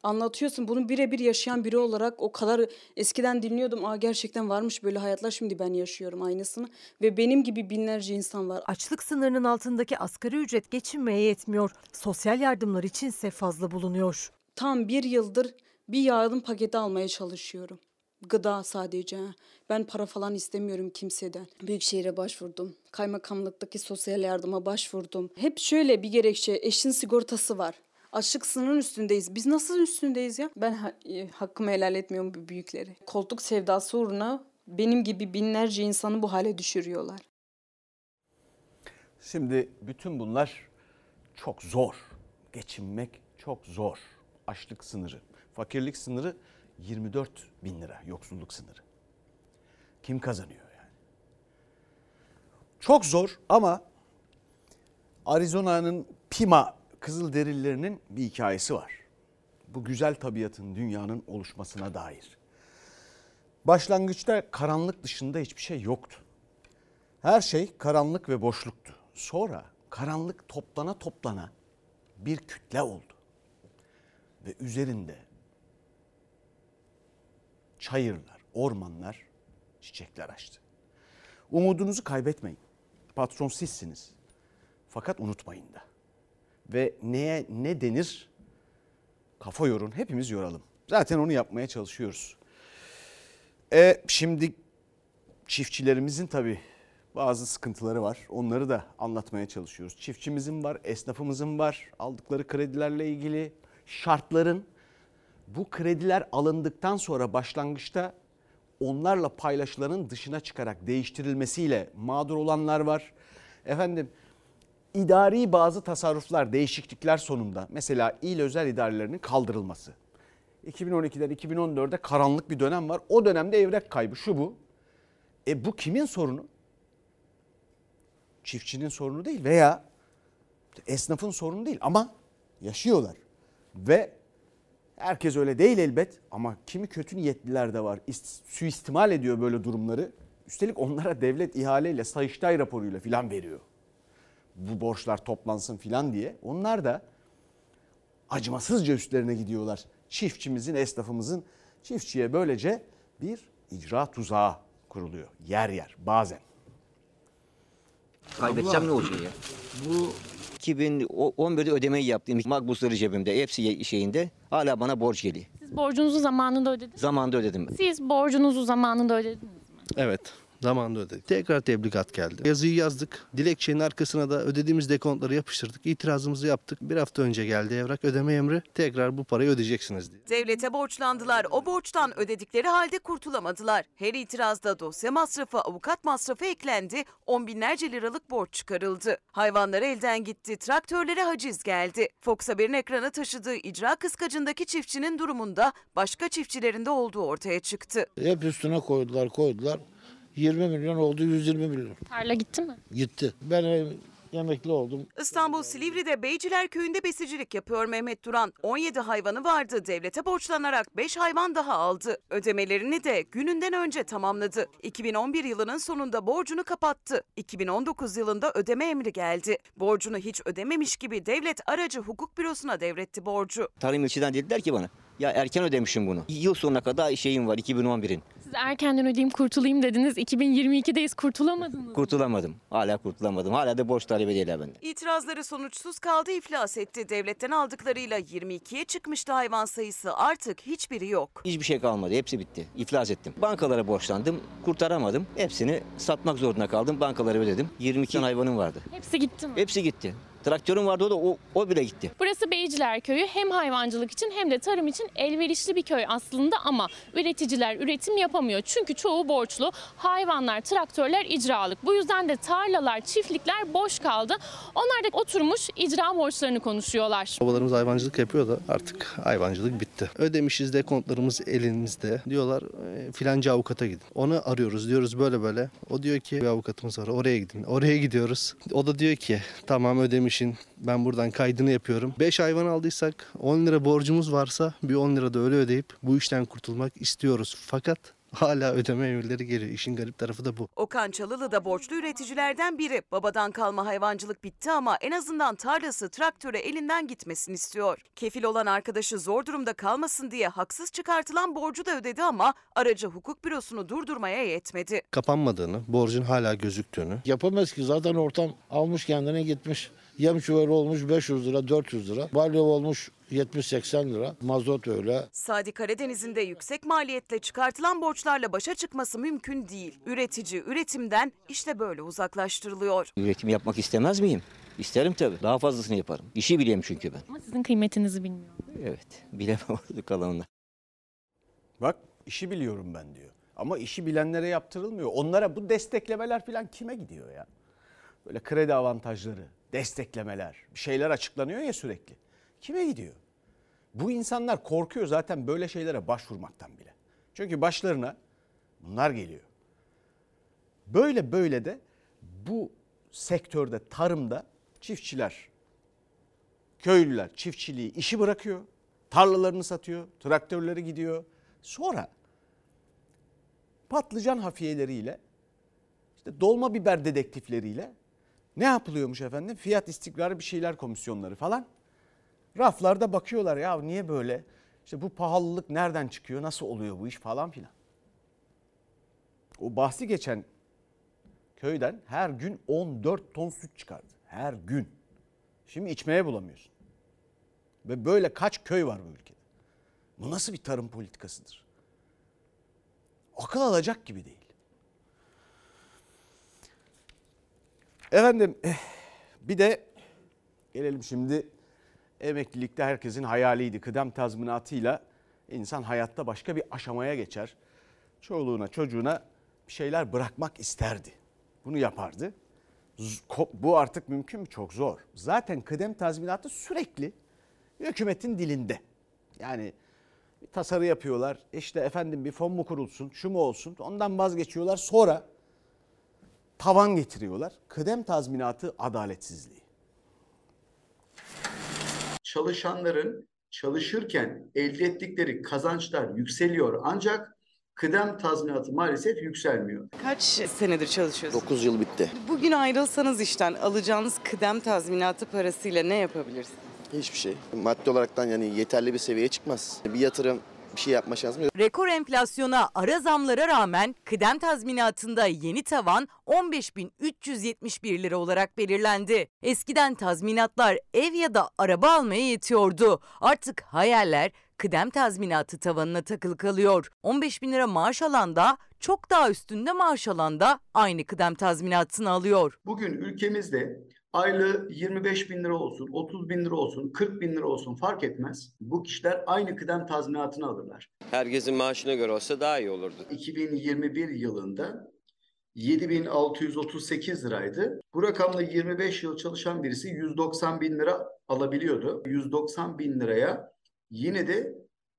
Anlatıyorsun bunu birebir yaşayan biri olarak o kadar eskiden dinliyordum. Aa gerçekten varmış böyle hayatlar şimdi ben yaşıyorum aynısını. Ve benim gibi binlerce insan var. Açlık sınırının altındaki asgari ücret geçinmeye yetmiyor. Sosyal yardımlar içinse fazla bulunuyor. Tam bir yıldır bir yardım paketi almaya çalışıyorum. Gıda sadece. Ben para falan istemiyorum kimseden. Büyükşehir'e başvurdum. Kaymakamlıktaki sosyal yardıma başvurdum. Hep şöyle bir gerekçe eşin sigortası var. Açlık sınırın üstündeyiz. Biz nasıl üstündeyiz ya? Ben ha- e, hakkımı helal etmiyorum bu büyükleri. Koltuk sevdası uğruna benim gibi binlerce insanı bu hale düşürüyorlar. Şimdi bütün bunlar çok zor. Geçinmek çok zor. Açlık sınırı, fakirlik sınırı 24 bin lira yoksulluk sınırı. Kim kazanıyor yani? Çok zor ama Arizona'nın Pima Kızılderililerinin bir hikayesi var. Bu güzel tabiatın dünyanın oluşmasına dair. Başlangıçta karanlık dışında hiçbir şey yoktu. Her şey karanlık ve boşluktu. Sonra karanlık toplana toplana bir kütle oldu. Ve üzerinde çayırlar, ormanlar, çiçekler açtı. Umudunuzu kaybetmeyin. Patron sizsiniz. Fakat unutmayın da. Ve neye ne denir? Kafa yorun, hepimiz yoralım. Zaten onu yapmaya çalışıyoruz. E, şimdi çiftçilerimizin tabii bazı sıkıntıları var. Onları da anlatmaya çalışıyoruz. Çiftçimizin var, esnafımızın var. Aldıkları kredilerle ilgili şartların bu krediler alındıktan sonra başlangıçta onlarla paylaşılanın dışına çıkarak değiştirilmesiyle mağdur olanlar var. Efendim idari bazı tasarruflar, değişiklikler sonunda mesela il özel idarelerinin kaldırılması. 2012'den 2014'e karanlık bir dönem var. O dönemde evrak kaybı şu bu. E bu kimin sorunu? Çiftçinin sorunu değil veya esnafın sorunu değil ama yaşıyorlar. Ve herkes öyle değil elbet ama kimi kötü niyetliler de var. İst- Suistimal ediyor böyle durumları. Üstelik onlara devlet ihaleyle, Sayıştay raporuyla filan veriyor. Bu borçlar toplansın filan diye. Onlar da acımasızca üstlerine gidiyorlar. Çiftçimizin, esnafımızın çiftçiye böylece bir icra tuzağı kuruluyor. Yer yer bazen. Kaybetsem ne olacak ya? Bu 2011'de ödemeyi yaptım. Makbuzları cebimde. Hepsi şeyinde. Hala bana borç geliyor. Siz borcunuzu zamanında ödediniz. Zamanında ödedim. Siz borcunuzu zamanında ödediniz. Evet. Zamanında ödedik. Tekrar tebligat geldi. Yazıyı yazdık. Dilekçenin arkasına da ödediğimiz dekontları yapıştırdık. İtirazımızı yaptık. Bir hafta önce geldi evrak ödeme emri. Tekrar bu parayı ödeyeceksiniz diye. Devlete borçlandılar. O borçtan ödedikleri halde kurtulamadılar. Her itirazda dosya masrafı, avukat masrafı eklendi. On binlerce liralık borç çıkarıldı. Hayvanlar elden gitti. Traktörlere haciz geldi. Fox Haber'in ekrana taşıdığı icra kıskacındaki çiftçinin durumunda başka çiftçilerin de olduğu ortaya çıktı. Hep üstüne koydular koydular. 20 milyon oldu 120 milyon. Tarla gitti mi? Gitti. Ben e, emekli oldum. İstanbul Silivri'de Beyciler Köyü'nde besicilik yapıyor Mehmet Duran. 17 hayvanı vardı. Devlete borçlanarak 5 hayvan daha aldı. Ödemelerini de gününden önce tamamladı. 2011 yılının sonunda borcunu kapattı. 2019 yılında ödeme emri geldi. Borcunu hiç ödememiş gibi devlet aracı hukuk bürosuna devretti borcu. Tarım ilçeden dediler ki bana ya erken ödemişim bunu. Yıl sonuna kadar şeyim var 2011'in. Siz erkenden ödeyeyim kurtulayım dediniz. 2022'deyiz kurtulamadınız. Kurtulamadım. Hala kurtulamadım. Hala da borç talep ediyorlar benden. İtirazları sonuçsuz kaldı iflas etti. Devletten aldıklarıyla 22'ye çıkmıştı hayvan sayısı. Artık hiçbiri yok. Hiçbir şey kalmadı. Hepsi bitti. İflas ettim. Bankalara borçlandım. Kurtaramadım. Hepsini satmak zorunda kaldım. Bankalara ödedim. 22 tane hayvanım vardı. Hepsi gitti mi? Hepsi gitti. Traktörüm vardı o da o, o bile gitti. Burası Beyciler Köyü hem hayvancılık için hem de tarım için elverişli bir köy aslında ama üreticiler üretim yapamıyor. Çünkü çoğu borçlu. Hayvanlar, traktörler icralık. Bu yüzden de tarlalar, çiftlikler boş kaldı. Onlar da oturmuş icra borçlarını konuşuyorlar. Babalarımız hayvancılık yapıyor da artık hayvancılık bitti. Ödemişiz dekontlarımız elimizde. Diyorlar e, filanca avukata gidin. Onu arıyoruz diyoruz böyle böyle. O diyor ki bir avukatımız var oraya gidin. Oraya gidiyoruz. O da diyor ki tamam ödemişin ben buradan kaydını yapıyorum. 5 hayvan aldıysak 10 lira borcumuz varsa bir 10 lira da öyle ödeyip bu işten kurtulmak istiyoruz. Fakat hala ödeme emirleri geliyor. İşin garip tarafı da bu. Okan Çalılı da borçlu üreticilerden biri. Babadan kalma hayvancılık bitti ama en azından tarlası traktöre elinden gitmesini istiyor. Kefil olan arkadaşı zor durumda kalmasın diye haksız çıkartılan borcu da ödedi ama aracı hukuk bürosunu durdurmaya yetmedi. Kapanmadığını, borcun hala gözüktüğünü. Yapamaz ki zaten ortam almış kendine gitmiş. Yem çuvarı olmuş 500 lira, 400 lira. Balya olmuş 70-80 lira. Mazot öyle. Sadi Karadeniz'in de yüksek maliyetle çıkartılan borçlarla başa çıkması mümkün değil. Üretici üretimden işte böyle uzaklaştırılıyor. Üretim yapmak istemez miyim? İsterim tabii. Daha fazlasını yaparım. İşi bileyim çünkü ben. Ama sizin kıymetinizi bilmiyor. Evet. Bilemem (laughs) kalanını. Bak işi biliyorum ben diyor. Ama işi bilenlere yaptırılmıyor. Onlara bu desteklemeler falan kime gidiyor ya? Böyle kredi avantajları, desteklemeler, şeyler açıklanıyor ya sürekli. Kime gidiyor? Bu insanlar korkuyor zaten böyle şeylere başvurmaktan bile. Çünkü başlarına bunlar geliyor. Böyle böyle de bu sektörde, tarımda çiftçiler, köylüler çiftçiliği işi bırakıyor. Tarlalarını satıyor, traktörleri gidiyor. Sonra patlıcan hafiyeleriyle işte dolma biber dedektifleriyle ne yapılıyormuş efendim? Fiyat istikrarı bir şeyler komisyonları falan. Raflarda bakıyorlar ya niye böyle? İşte bu pahalılık nereden çıkıyor? Nasıl oluyor bu iş falan filan. O bahsi geçen köyden her gün 14 ton süt çıkardı. Her gün. Şimdi içmeye bulamıyorsun. Ve böyle kaç köy var bu ülkede? Bu nasıl bir tarım politikasıdır? Akıl alacak gibi değil. Efendim eh, bir de gelelim şimdi emeklilikte herkesin hayaliydi. Kıdem tazminatıyla insan hayatta başka bir aşamaya geçer. Çoluğuna çocuğuna bir şeyler bırakmak isterdi. Bunu yapardı. Bu artık mümkün mü? Çok zor. Zaten kıdem tazminatı sürekli hükümetin dilinde. Yani bir tasarı yapıyorlar. İşte efendim bir fon mu kurulsun, şu mu olsun. Ondan vazgeçiyorlar. Sonra tavan getiriyorlar. Kıdem tazminatı adaletsizliği. çalışanların çalışırken elde ettikleri kazançlar yükseliyor ancak kıdem tazminatı maalesef yükselmiyor. Kaç senedir çalışıyorsunuz? 9 yıl bitti. Bugün ayrılsanız işten alacağınız kıdem tazminatı parasıyla ne yapabilirsiniz? Hiçbir şey. Maddi olaraktan yani yeterli bir seviyeye çıkmaz. Bir yatırım, bir şey yapma şansım yok. Rekor enflasyona, ara zamlara rağmen kıdem tazminatında yeni tavan 15.371 lira olarak belirlendi. Eskiden tazminatlar ev ya da araba almaya yetiyordu. Artık hayaller kıdem tazminatı tavanına takılı kalıyor. 15 bin lira maaş alan da çok daha üstünde maaş alan da aynı kıdem tazminatını alıyor. Bugün ülkemizde aylığı 25 bin lira olsun, 30 bin lira olsun, 40 bin lira olsun fark etmez. Bu kişiler aynı kıdem tazminatını alırlar. Herkesin maaşına göre olsa daha iyi olurdu. 2021 yılında 7638 liraydı. Bu rakamla 25 yıl çalışan birisi 190 bin lira alabiliyordu. 190 bin liraya yine de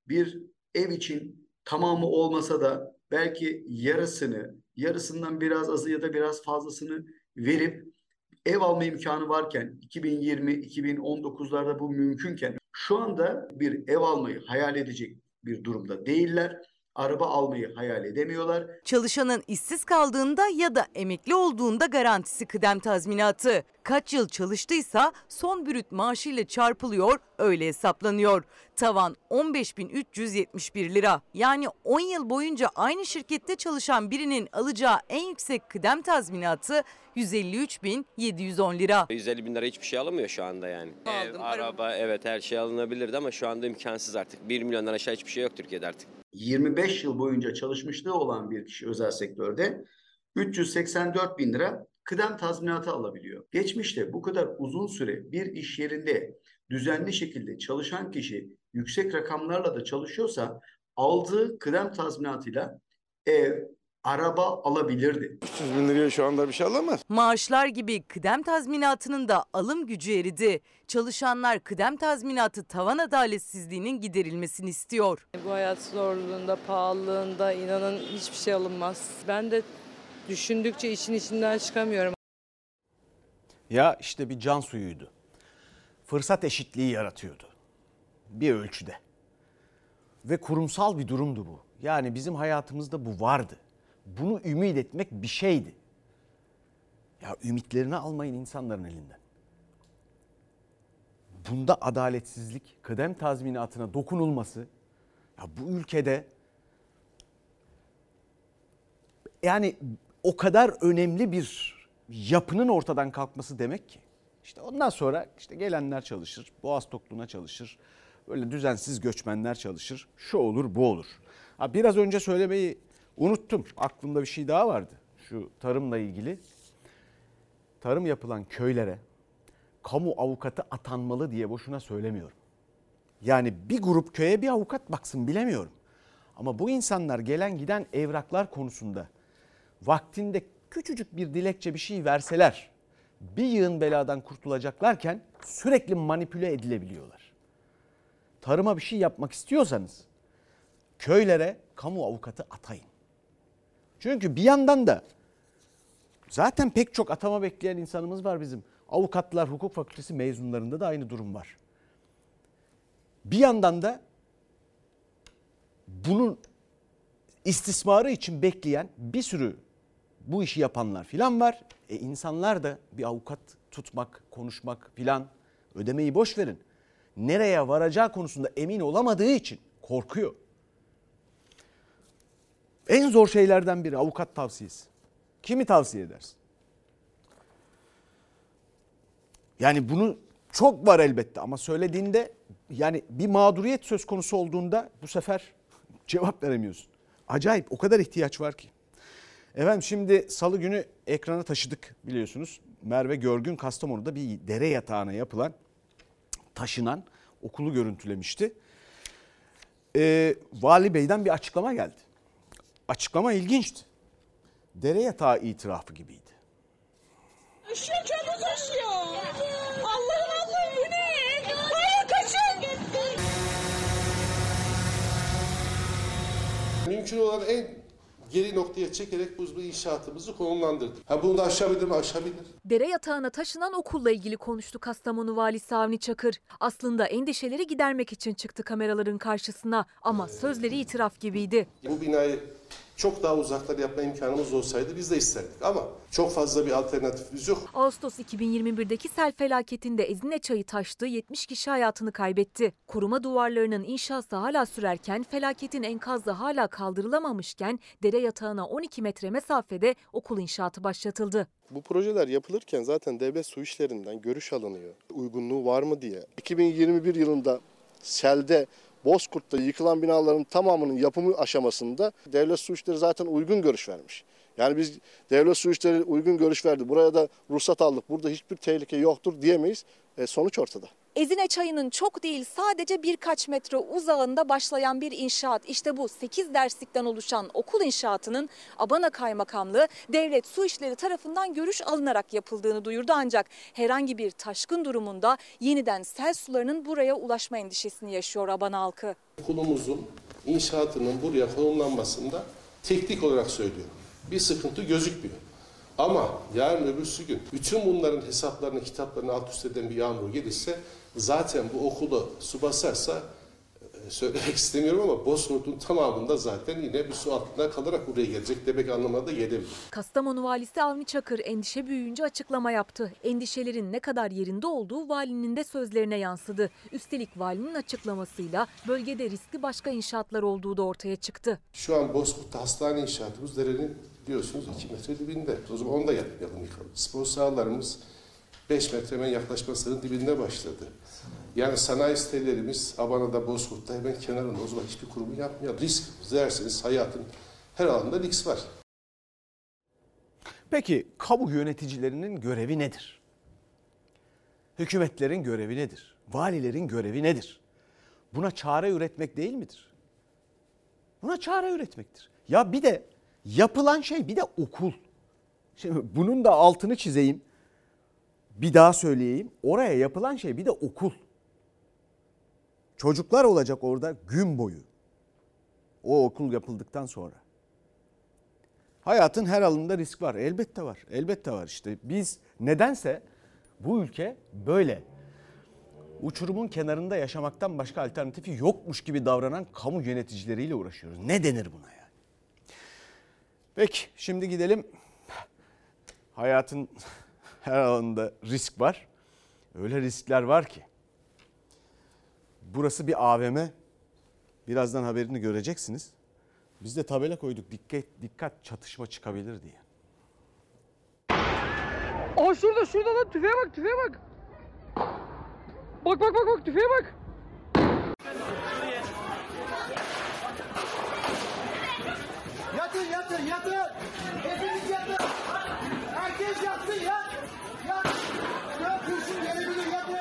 bir ev için tamamı olmasa da belki yarısını, yarısından biraz azı ya da biraz fazlasını verip ev alma imkanı varken 2020-2019'larda bu mümkünken şu anda bir ev almayı hayal edecek bir durumda değiller. Araba almayı hayal edemiyorlar. Çalışanın işsiz kaldığında ya da emekli olduğunda garantisi kıdem tazminatı. Kaç yıl çalıştıysa son brüt maaşıyla çarpılıyor, öyle hesaplanıyor. Tavan 15.371 lira. Yani 10 yıl boyunca aynı şirkette çalışan birinin alacağı en yüksek kıdem tazminatı 153.710 lira. 150 bin lira hiçbir şey alınmıyor şu anda yani. Ev, araba evet her şey alınabilirdi ama şu anda imkansız artık. 1 milyondan aşağı hiçbir şey yok Türkiye'de artık. 25 yıl boyunca çalışmışlığı olan bir kişi özel sektörde 384 bin lira kıdem tazminatı alabiliyor. Geçmişte bu kadar uzun süre bir iş yerinde düzenli şekilde çalışan kişi yüksek rakamlarla da çalışıyorsa aldığı kıdem tazminatıyla ev, araba alabilirdi. 300 bin liraya şu anda bir şey alamaz. Maaşlar gibi kıdem tazminatının da alım gücü eridi. Çalışanlar kıdem tazminatı tavan adaletsizliğinin giderilmesini istiyor. Bu hayat zorluğunda, pahalılığında inanın hiçbir şey alınmaz. Ben de düşündükçe işin içinden çıkamıyorum. Ya işte bir can suyuydu. Fırsat eşitliği yaratıyordu. Bir ölçüde. Ve kurumsal bir durumdu bu. Yani bizim hayatımızda bu vardı. Bunu ümit etmek bir şeydi. Ya ümitlerini almayın insanların elinden. Bunda adaletsizlik, kıdem tazminatına dokunulması ya bu ülkede yani o kadar önemli bir yapının ortadan kalkması demek ki. İşte ondan sonra işte gelenler çalışır, boğaz tokluğuna çalışır. Böyle düzensiz göçmenler çalışır. Şu olur, bu olur. Ha, biraz önce söylemeyi unuttum. Aklımda bir şey daha vardı. Şu tarımla ilgili. Tarım yapılan köylere kamu avukatı atanmalı diye boşuna söylemiyorum. Yani bir grup köye bir avukat baksın bilemiyorum. Ama bu insanlar gelen giden evraklar konusunda vaktinde küçücük bir dilekçe bir şey verseler bir yığın beladan kurtulacaklarken sürekli manipüle edilebiliyorlar. Tarıma bir şey yapmak istiyorsanız köylere kamu avukatı atayın. Çünkü bir yandan da zaten pek çok atama bekleyen insanımız var bizim. Avukatlar, hukuk fakültesi mezunlarında da aynı durum var. Bir yandan da bunun istismarı için bekleyen bir sürü bu işi yapanlar filan var. E insanlar da bir avukat tutmak, konuşmak filan ödemeyi boş verin. Nereye varacağı konusunda emin olamadığı için korkuyor. En zor şeylerden biri avukat tavsiyesi. Kimi tavsiye edersin? Yani bunu çok var elbette ama söylediğinde yani bir mağduriyet söz konusu olduğunda bu sefer (laughs) cevap veremiyorsun. Acayip o kadar ihtiyaç var ki. Efendim şimdi salı günü ekrana taşıdık biliyorsunuz. Merve Görgün Kastamonu'da bir dere yatağına yapılan taşınan okulu görüntülemişti. Ee, Vali Bey'den bir açıklama geldi. Açıklama ilginçti. Dere yatağı itirafı gibiydi. Taşıyor çabuk taşıyor. Allah'ım Allah'ım bu ne? Hayır kaçın. Mümkün olan en geri noktaya çekerek bu inşaatımızı konumlandırdık. Ha bunu da aşabilir mi? Aşabilir. Dere yatağına taşınan okulla ilgili konuştu Kastamonu Valisi Avni Çakır. Aslında endişeleri gidermek için çıktı kameraların karşısına ama sözleri itiraf gibiydi. Bu binayı çok daha uzaktan yapma imkanımız olsaydı biz de isterdik ama çok fazla bir alternatifimiz yok. Ağustos 2021'deki sel felaketinde Ezine Çayı taştı, 70 kişi hayatını kaybetti. Koruma duvarlarının inşası hala sürerken, felaketin enkazı hala kaldırılamamışken dere yatağına 12 metre mesafede okul inşaatı başlatıldı. Bu projeler yapılırken zaten devlet su işlerinden görüş alınıyor. Uygunluğu var mı diye. 2021 yılında selde Bozkurt'ta yıkılan binaların tamamının yapımı aşamasında devlet su işleri zaten uygun görüş vermiş. Yani biz devlet su işleri uygun görüş verdi. Buraya da ruhsat aldık. Burada hiçbir tehlike yoktur diyemeyiz. E, sonuç ortada. Ezine Çayı'nın çok değil sadece birkaç metre uzağında başlayan bir inşaat. İşte bu 8 derslikten oluşan okul inşaatının Abana Kaymakamlığı Devlet Su İşleri tarafından görüş alınarak yapıldığını duyurdu. Ancak herhangi bir taşkın durumunda yeniden sel sularının buraya ulaşma endişesini yaşıyor Abana halkı. Okulumuzun inşaatının buraya konumlanmasında teknik olarak söylüyorum. Bir sıkıntı gözükmüyor. Ama yarın öbürsü gün bütün bunların hesaplarını, kitaplarını alt üst eden bir yağmur gelirse zaten bu okulu su basarsa e, söylemek (laughs) istemiyorum ama Bozkurt'un tamamında zaten yine bir su altında kalarak buraya gelecek demek anlamına da gelebilir. Kastamonu valisi Avni Çakır endişe büyüyünce açıklama yaptı. Endişelerin ne kadar yerinde olduğu valinin de sözlerine yansıdı. Üstelik valinin açıklamasıyla bölgede riskli başka inşaatlar olduğu da ortaya çıktı. Şu an Bozkurt'ta hastane inşaatımız derenin biliyorsunuz 2 metre dibinde. O zaman onu da yapmayalım yıkalım. Spor sahalarımız 5 metre hemen yaklaşmasının dibinde başladı. Yani sanayi sitelerimiz Abana'da, Bozkurt'ta hemen kenarında. O zaman hiçbir kurumu yapmayalım. Risk derseniz hayatın her alanda risk var. Peki kamu yöneticilerinin görevi nedir? Hükümetlerin görevi nedir? Valilerin görevi nedir? Buna çare üretmek değil midir? Buna çare üretmektir. Ya bir de yapılan şey bir de okul. Şimdi bunun da altını çizeyim. Bir daha söyleyeyim. Oraya yapılan şey bir de okul. Çocuklar olacak orada gün boyu. O okul yapıldıktan sonra. Hayatın her alanında risk var. Elbette var. Elbette var işte. Biz nedense bu ülke böyle uçurumun kenarında yaşamaktan başka alternatifi yokmuş gibi davranan kamu yöneticileriyle uğraşıyoruz. Ne denir buna yani? Peki şimdi gidelim. Hayatın her alanında risk var. Öyle riskler var ki. Burası bir AVM. Birazdan haberini göreceksiniz. Biz de tabela koyduk dikkat dikkat çatışma çıkabilir diye. Aa şurada şurada lan tüfeğe bak tüfeğe bak. Bak bak bak bak tüfeğe bak. Yatın yatın yatın. Hepiniz yatın. Herkes yatsın ya. Yat. Ya kurşun gelebilir yatın.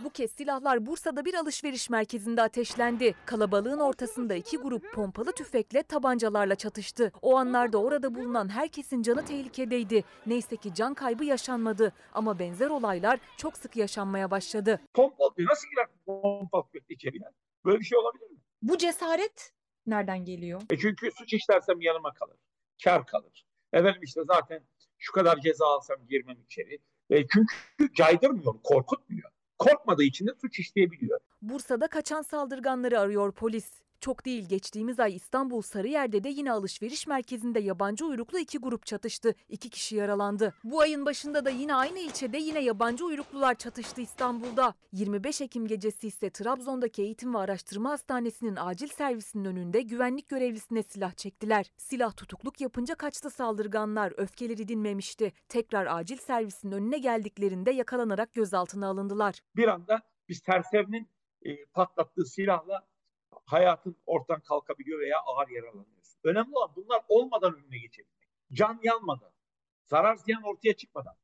Bu kez silahlar Bursa'da bir alışveriş merkezinde ateşlendi. Kalabalığın ortasında iki grup pompalı tüfekle tabancalarla çatıştı. O anlarda orada bulunan herkesin canı tehlikedeydi. Neyse ki can kaybı yaşanmadı ama benzer olaylar çok sık yaşanmaya başladı. Pompalı nasıl girer pompalı tüfekle içeri ya? Böyle bir şey olabilir mi? Bu cesaret nereden geliyor? E çünkü suç işlersem yanıma kalır. Kar kalır. Efendim işte zaten şu kadar ceza alsam girmem içeri. E çünkü caydırmıyor, korkutmuyor. Korkmadığı için de suç işleyebiliyor. Bursa'da kaçan saldırganları arıyor polis. Çok değil geçtiğimiz ay İstanbul Sarıyer'de de yine alışveriş merkezinde yabancı uyruklu iki grup çatıştı. İki kişi yaralandı. Bu ayın başında da yine aynı ilçede yine yabancı uyruklular çatıştı İstanbul'da. 25 Ekim gecesi ise Trabzon'daki Eğitim ve Araştırma Hastanesi'nin acil servisinin önünde güvenlik görevlisine silah çektiler. Silah tutukluk yapınca kaçtı saldırganlar. Öfkeleri dinmemişti. Tekrar acil servisin önüne geldiklerinde yakalanarak gözaltına alındılar. Bir anda biz serserinin e, patlattığı silahla hayatın ortadan kalkabiliyor veya ağır yaralanıyorsun. Önemli olan bunlar olmadan önüne geçebilmek. Can yanmadan, zarar ziyan ortaya çıkmadan.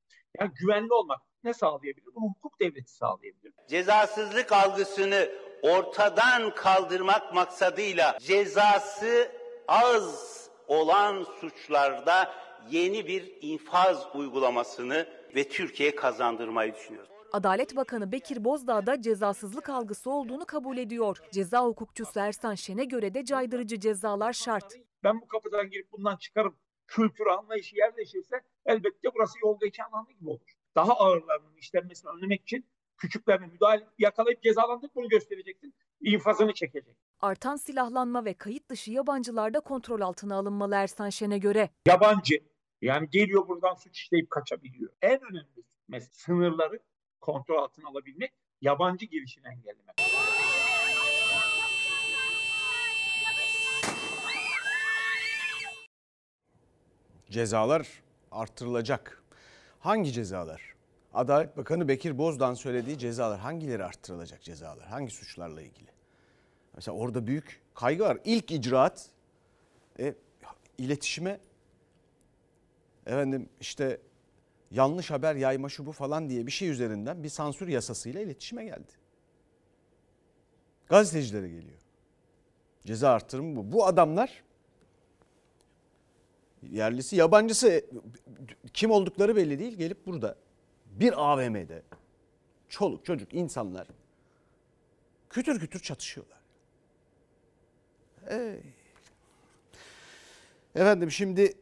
Yani güvenli olmak ne sağlayabilir? Bunu hukuk devleti sağlayabilir. Cezasızlık algısını ortadan kaldırmak maksadıyla cezası az olan suçlarda yeni bir infaz uygulamasını ve Türkiye kazandırmayı düşünüyoruz. Adalet Bakanı Bekir Bozdağ da cezasızlık algısı olduğunu kabul ediyor. Ceza hukukçusu Ersan Şen'e göre de caydırıcı cezalar şart. Ben bu kapıdan girip bundan çıkarım kültür anlayışı yerleşirse elbette burası yol geçen alanı gibi olur. Daha ağırlarının işlenmesini önlemek için küçüklerine müdahale yakalayıp cezalandırıp bunu göstereceksin. infazını çekecek. Artan silahlanma ve kayıt dışı yabancılar da kontrol altına alınmalı Ersan Şen'e göre. Yabancı yani geliyor buradan suç işleyip kaçabiliyor. En önemli sınırları kontrol altına alabilmek, yabancı girişini engellemek. Cezalar artırılacak. Hangi cezalar? Adalet Bakanı Bekir Bozdağ'ın söylediği cezalar hangileri artırılacak cezalar? Hangi suçlarla ilgili? Mesela orada büyük kaygı var. İlk icraat e, iletişime efendim işte yanlış haber yayma şu bu falan diye bir şey üzerinden bir sansür yasasıyla iletişime geldi. Gazetecilere geliyor. Ceza artırımı bu. Bu adamlar yerlisi yabancısı kim oldukları belli değil gelip burada bir AVM'de çoluk çocuk insanlar kütür kütür çatışıyorlar. Ey. Efendim şimdi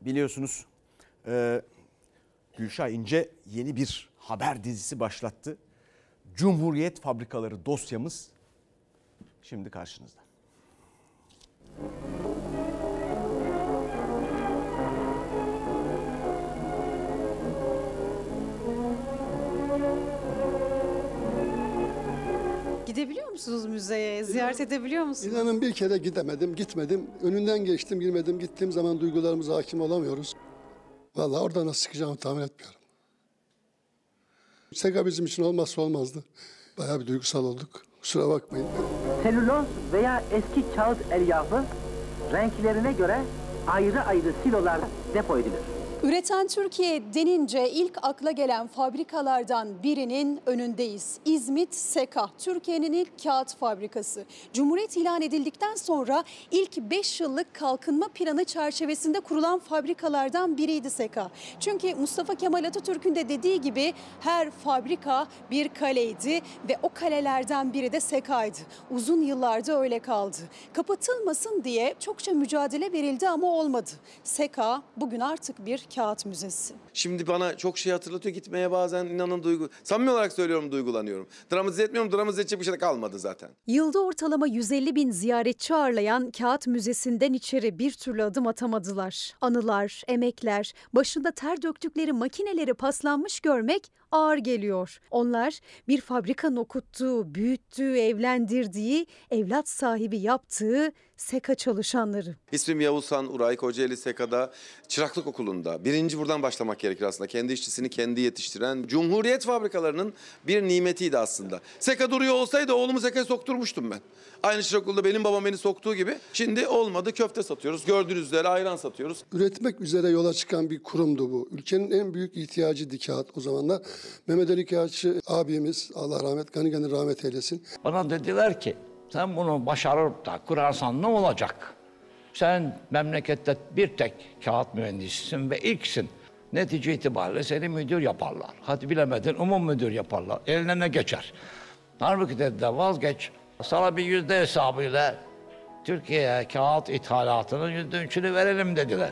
biliyorsunuz e, Gülşah İnce yeni bir haber dizisi başlattı. Cumhuriyet Fabrikaları dosyamız şimdi karşınızda. Gidebiliyor musunuz müzeye? Ziyaret edebiliyor musunuz? İnanın bir kere gidemedim, gitmedim. Önünden geçtim, girmedim. Gittiğim zaman duygularımıza hakim olamıyoruz. Vallahi orada nasıl çıkacağımı tahmin etmiyorum. Sega bizim için olmazsa olmazdı. Bayağı bir duygusal olduk. Kusura bakmayın. Selüloz veya eski kağıt elyafı renklerine göre ayrı ayrı silolarda depo edilir. Üreten Türkiye denince ilk akla gelen fabrikalardan birinin önündeyiz. İzmit Seka, Türkiye'nin ilk kağıt fabrikası. Cumhuriyet ilan edildikten sonra ilk 5 yıllık kalkınma planı çerçevesinde kurulan fabrikalardan biriydi Seka. Çünkü Mustafa Kemal Atatürk'ün de dediği gibi her fabrika bir kaleydi ve o kalelerden biri de Seka'ydı. Uzun yıllarda öyle kaldı. Kapatılmasın diye çokça mücadele verildi ama olmadı. Seka bugün artık bir kağıt müzesi. Şimdi bana çok şey hatırlatıyor gitmeye bazen inanın duygu. Samimi olarak söylüyorum duygulanıyorum. Dramatize etmiyorum dramatize edecek bir şey de kalmadı zaten. Yılda ortalama 150 bin ziyaretçi ağırlayan Kağıt Müzesi'nden içeri bir türlü adım atamadılar. Anılar, emekler, başında ter döktükleri makineleri paslanmış görmek ağır geliyor. Onlar bir fabrikanın okuttuğu, büyüttüğü, evlendirdiği, evlat sahibi yaptığı SEKA çalışanları. İsmim Yavuzhan Uray Kocaeli Seka'da çıraklık okulunda Birinci buradan başlamak gerekir aslında. Kendi işçisini kendi yetiştiren Cumhuriyet fabrikalarının bir nimetiydi aslında. Seka duruyor olsaydı oğlumu Seka'ya sokturmuştum ben. Aynı çırak okulda benim babam beni soktuğu gibi. Şimdi olmadı köfte satıyoruz. Gördüğünüz üzere ayran satıyoruz. Üretmek üzere yola çıkan bir kurumdu bu. Ülkenin en büyük ihtiyacıydı kağıt o zamanlar. Mehmet Ali Kağıtçı abimiz Allah rahmet gani gani rahmet eylesin. Bana dediler ki sen bunu başarıp da kurarsan ne olacak? Sen memlekette bir tek kağıt mühendisisin ve ilksin. Netice itibariyle seni müdür yaparlar. Hadi bilemedin umum müdür yaparlar. Eline ne geçer? Halbuki dediler vazgeç. Sana bir yüzde hesabıyla Türkiye'ye kağıt ithalatının yüzde üçünü verelim dediler.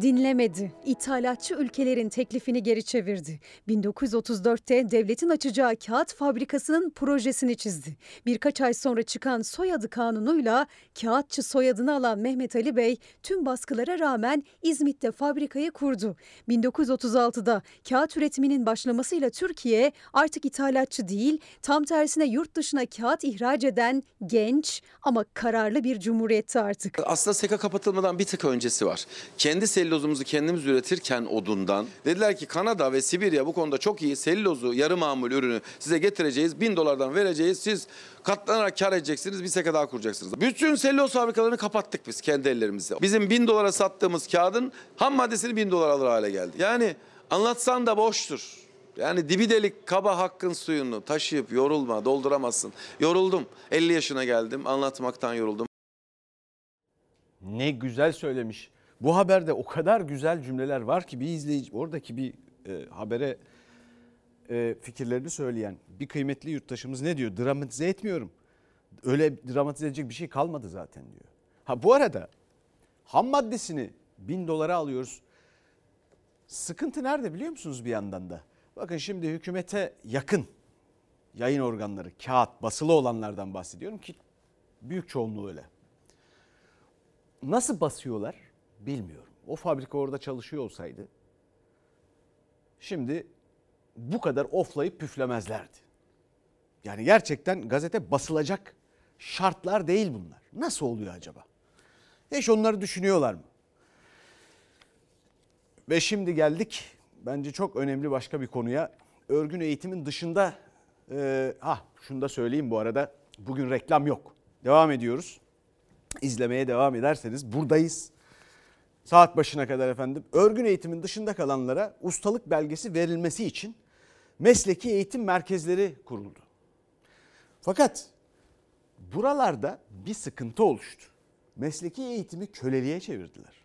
Dinlemedi. İthalatçı ülkelerin teklifini geri çevirdi. 1934'te devletin açacağı kağıt fabrikasının projesini çizdi. Birkaç ay sonra çıkan soyadı kanunuyla kağıtçı soyadını alan Mehmet Ali Bey tüm baskılara rağmen İzmit'te fabrikayı kurdu. 1936'da kağıt üretiminin başlamasıyla Türkiye artık ithalatçı değil, tam tersine yurt dışına kağıt ihraç eden genç ama kararlı bir cumhuriyetti artık. Aslında seka kapatılmadan bir tık öncesi var. Kendi sellozumuzu kendimiz üretirken odundan dediler ki Kanada ve Sibirya bu konuda çok iyi sellozu yarı mamul ürünü size getireceğiz. Bin dolardan vereceğiz. Siz katlanarak kar edeceksiniz. Bir seka daha kuracaksınız. Bütün selloz fabrikalarını kapattık biz kendi ellerimizle. Bizim bin dolara sattığımız kağıdın ham maddesini bin dolar alır hale geldi. Yani anlatsan da boştur. Yani dibi delik kaba hakkın suyunu taşıyıp yorulma, dolduramazsın. Yoruldum. 50 yaşına geldim. Anlatmaktan yoruldum. Ne güzel söylemiş. Bu haberde o kadar güzel cümleler var ki bir izleyici oradaki bir e, habere e, fikirlerini söyleyen bir kıymetli yurttaşımız ne diyor? Dramatize etmiyorum. Öyle dramatize edecek bir şey kalmadı zaten diyor. Ha bu arada ham maddesini bin dolara alıyoruz. Sıkıntı nerede biliyor musunuz bir yandan da? Bakın şimdi hükümete yakın yayın organları, kağıt, basılı olanlardan bahsediyorum ki büyük çoğunluğu öyle. Nasıl basıyorlar bilmiyorum. O fabrika orada çalışıyor olsaydı şimdi bu kadar oflayıp püflemezlerdi. Yani gerçekten gazete basılacak şartlar değil bunlar. Nasıl oluyor acaba? Hiç onları düşünüyorlar mı? Ve şimdi geldik bence çok önemli başka bir konuya. Örgün eğitimin dışında, e, ha şunu da söyleyeyim bu arada bugün reklam yok. Devam ediyoruz. İzlemeye devam ederseniz buradayız. Saat başına kadar efendim örgün eğitimin dışında kalanlara ustalık belgesi verilmesi için mesleki eğitim merkezleri kuruldu. Fakat buralarda bir sıkıntı oluştu. Mesleki eğitimi köleliğe çevirdiler.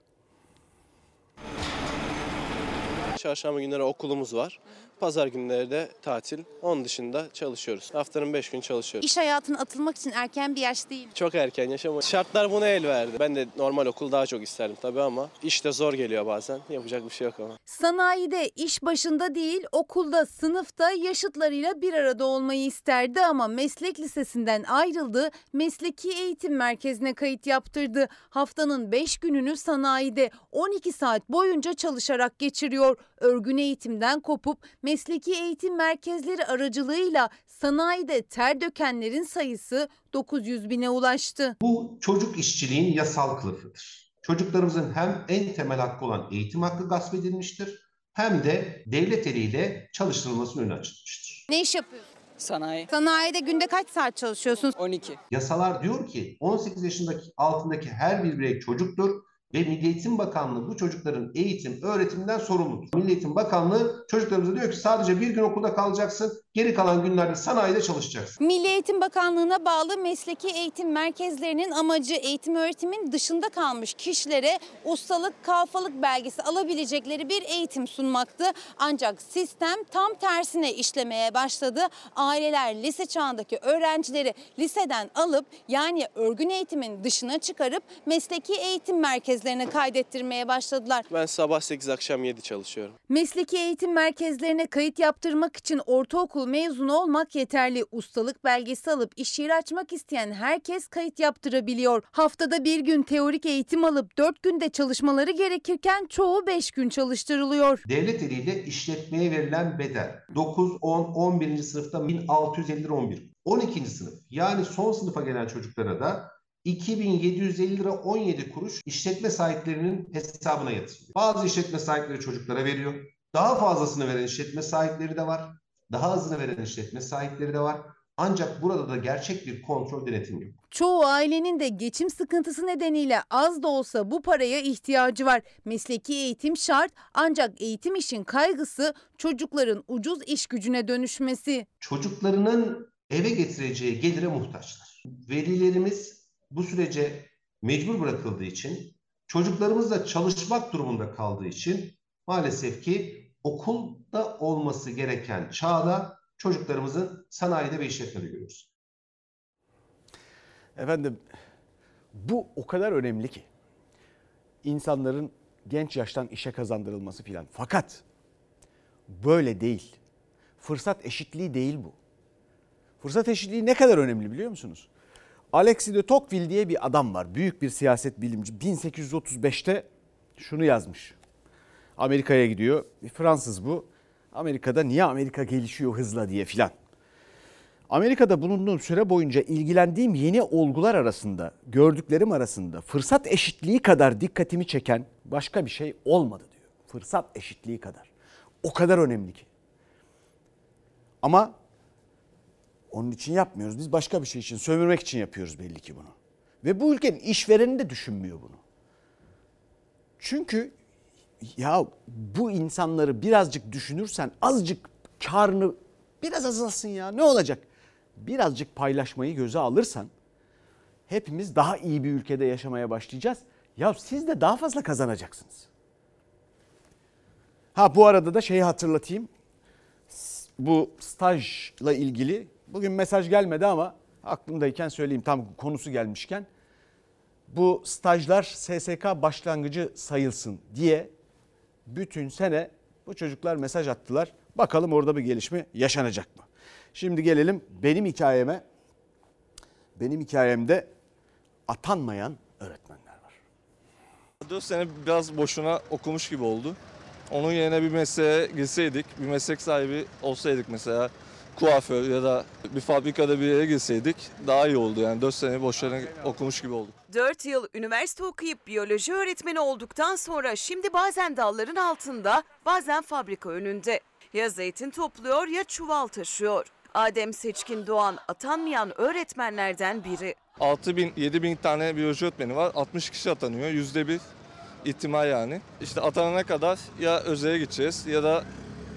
Çarşamba günleri okulumuz var. Pazar günleri de tatil. Onun dışında çalışıyoruz. Haftanın 5 gün çalışıyoruz. İş hayatına atılmak için erken bir yaş değil. Çok erken yaşama. Şartlar buna el verdi. Ben de normal okul daha çok isterdim tabii ama işte zor geliyor bazen. Yapacak bir şey yok ama. Sanayide iş başında değil okulda sınıfta yaşıtlarıyla bir arada olmayı isterdi ama meslek lisesinden ayrıldı. Mesleki eğitim merkezine kayıt yaptırdı. Haftanın 5 gününü sanayide 12 saat boyunca çalışarak geçiriyor. Örgün eğitimden kopup mesleki eğitim merkezleri aracılığıyla sanayide ter dökenlerin sayısı 900 bine ulaştı. Bu çocuk işçiliğin yasal kılıfıdır. Çocuklarımızın hem en temel hakkı olan eğitim hakkı gasp edilmiştir hem de devlet eliyle çalıştırılmasının önü açılmıştır. Ne iş yapıyorsun? Sanayi. Sanayide günde kaç saat çalışıyorsun? 12. Yasalar diyor ki 18 yaşındaki altındaki her bir birey çocuktur ve Milli Eğitim Bakanlığı bu çocukların eğitim, öğretiminden sorumludur. Milli Eğitim Bakanlığı çocuklarımıza diyor ki sadece bir gün okulda kalacaksın, geri kalan günlerde sanayide çalışacaksın. Milli Eğitim Bakanlığı'na bağlı mesleki eğitim merkezlerinin amacı eğitim öğretimin dışında kalmış kişilere ustalık, kalfalık belgesi alabilecekleri bir eğitim sunmaktı. Ancak sistem tam tersine işlemeye başladı. Aileler lise çağındaki öğrencileri liseden alıp yani örgün eğitimin dışına çıkarıp mesleki eğitim merkezlerine kaydettirmeye başladılar. Ben sabah 8 akşam 7 çalışıyorum. Mesleki eğitim merkezlerine kayıt yaptırmak için ortaokul mezunu olmak yeterli. Ustalık belgesi alıp iş yeri açmak isteyen herkes kayıt yaptırabiliyor. Haftada bir gün teorik eğitim alıp 4 günde çalışmaları gerekirken çoğu 5 gün çalıştırılıyor. Devlet eliyle işletmeye verilen bedel 9, 10, 11. sınıfta 1650 lira 11. 12. sınıf yani son sınıfa gelen çocuklara da 2750 lira 17 kuruş işletme sahiplerinin hesabına yatırılıyor. Bazı işletme sahipleri çocuklara veriyor. Daha fazlasını veren işletme sahipleri de var. Daha azını veren işletme sahipleri de var. Ancak burada da gerçek bir kontrol denetim yok. Çoğu ailenin de geçim sıkıntısı nedeniyle az da olsa bu paraya ihtiyacı var. Mesleki eğitim şart ancak eğitim işin kaygısı çocukların ucuz iş gücüne dönüşmesi. Çocuklarının eve getireceği gelire muhtaçlar. Velilerimiz bu sürece mecbur bırakıldığı için, çocuklarımız da çalışmak durumunda kaldığı için maalesef ki okulda olması gereken çağda çocuklarımızın sanayide ve işletmede görüyoruz. Efendim bu o kadar önemli ki insanların genç yaştan işe kazandırılması filan. Fakat böyle değil. Fırsat eşitliği değil bu. Fırsat eşitliği ne kadar önemli biliyor musunuz? Alexis de Tocqueville diye bir adam var. Büyük bir siyaset bilimci. 1835'te şunu yazmış. Amerika'ya gidiyor. Bir Fransız bu. Amerika'da niye Amerika gelişiyor hızla diye filan. Amerika'da bulunduğum süre boyunca ilgilendiğim yeni olgular arasında, gördüklerim arasında fırsat eşitliği kadar dikkatimi çeken başka bir şey olmadı diyor. Fırsat eşitliği kadar. O kadar önemli ki. Ama onun için yapmıyoruz. Biz başka bir şey için, sömürmek için yapıyoruz belli ki bunu. Ve bu ülkenin işvereni de düşünmüyor bunu. Çünkü ya bu insanları birazcık düşünürsen azıcık karını biraz azalsın ya ne olacak? Birazcık paylaşmayı göze alırsan hepimiz daha iyi bir ülkede yaşamaya başlayacağız. Ya siz de daha fazla kazanacaksınız. Ha bu arada da şeyi hatırlatayım. Bu stajla ilgili bugün mesaj gelmedi ama aklımdayken söyleyeyim tam konusu gelmişken. Bu stajlar SSK başlangıcı sayılsın diye bütün sene bu çocuklar mesaj attılar. Bakalım orada bir gelişme yaşanacak mı? Şimdi gelelim benim hikayeme. Benim hikayemde atanmayan öğretmenler var. 4 sene biraz boşuna okumuş gibi oldu. Onun yerine bir mesleğe girseydik, bir meslek sahibi olsaydık mesela kuaför ya da bir fabrikada bir yere girseydik daha iyi oldu. Yani 4 sene boşuna okumuş gibi olduk. 4 yıl üniversite okuyup biyoloji öğretmeni olduktan sonra şimdi bazen dalların altında, bazen fabrika önünde. Ya zeytin topluyor ya çuval taşıyor. Adem Seçkin Doğan atanmayan öğretmenlerden biri. 6 bin, 7 bin tane biyoloji öğretmeni var. 60 kişi atanıyor. Yüzde bir ihtimal yani. İşte atanana kadar ya özeye gideceğiz ya da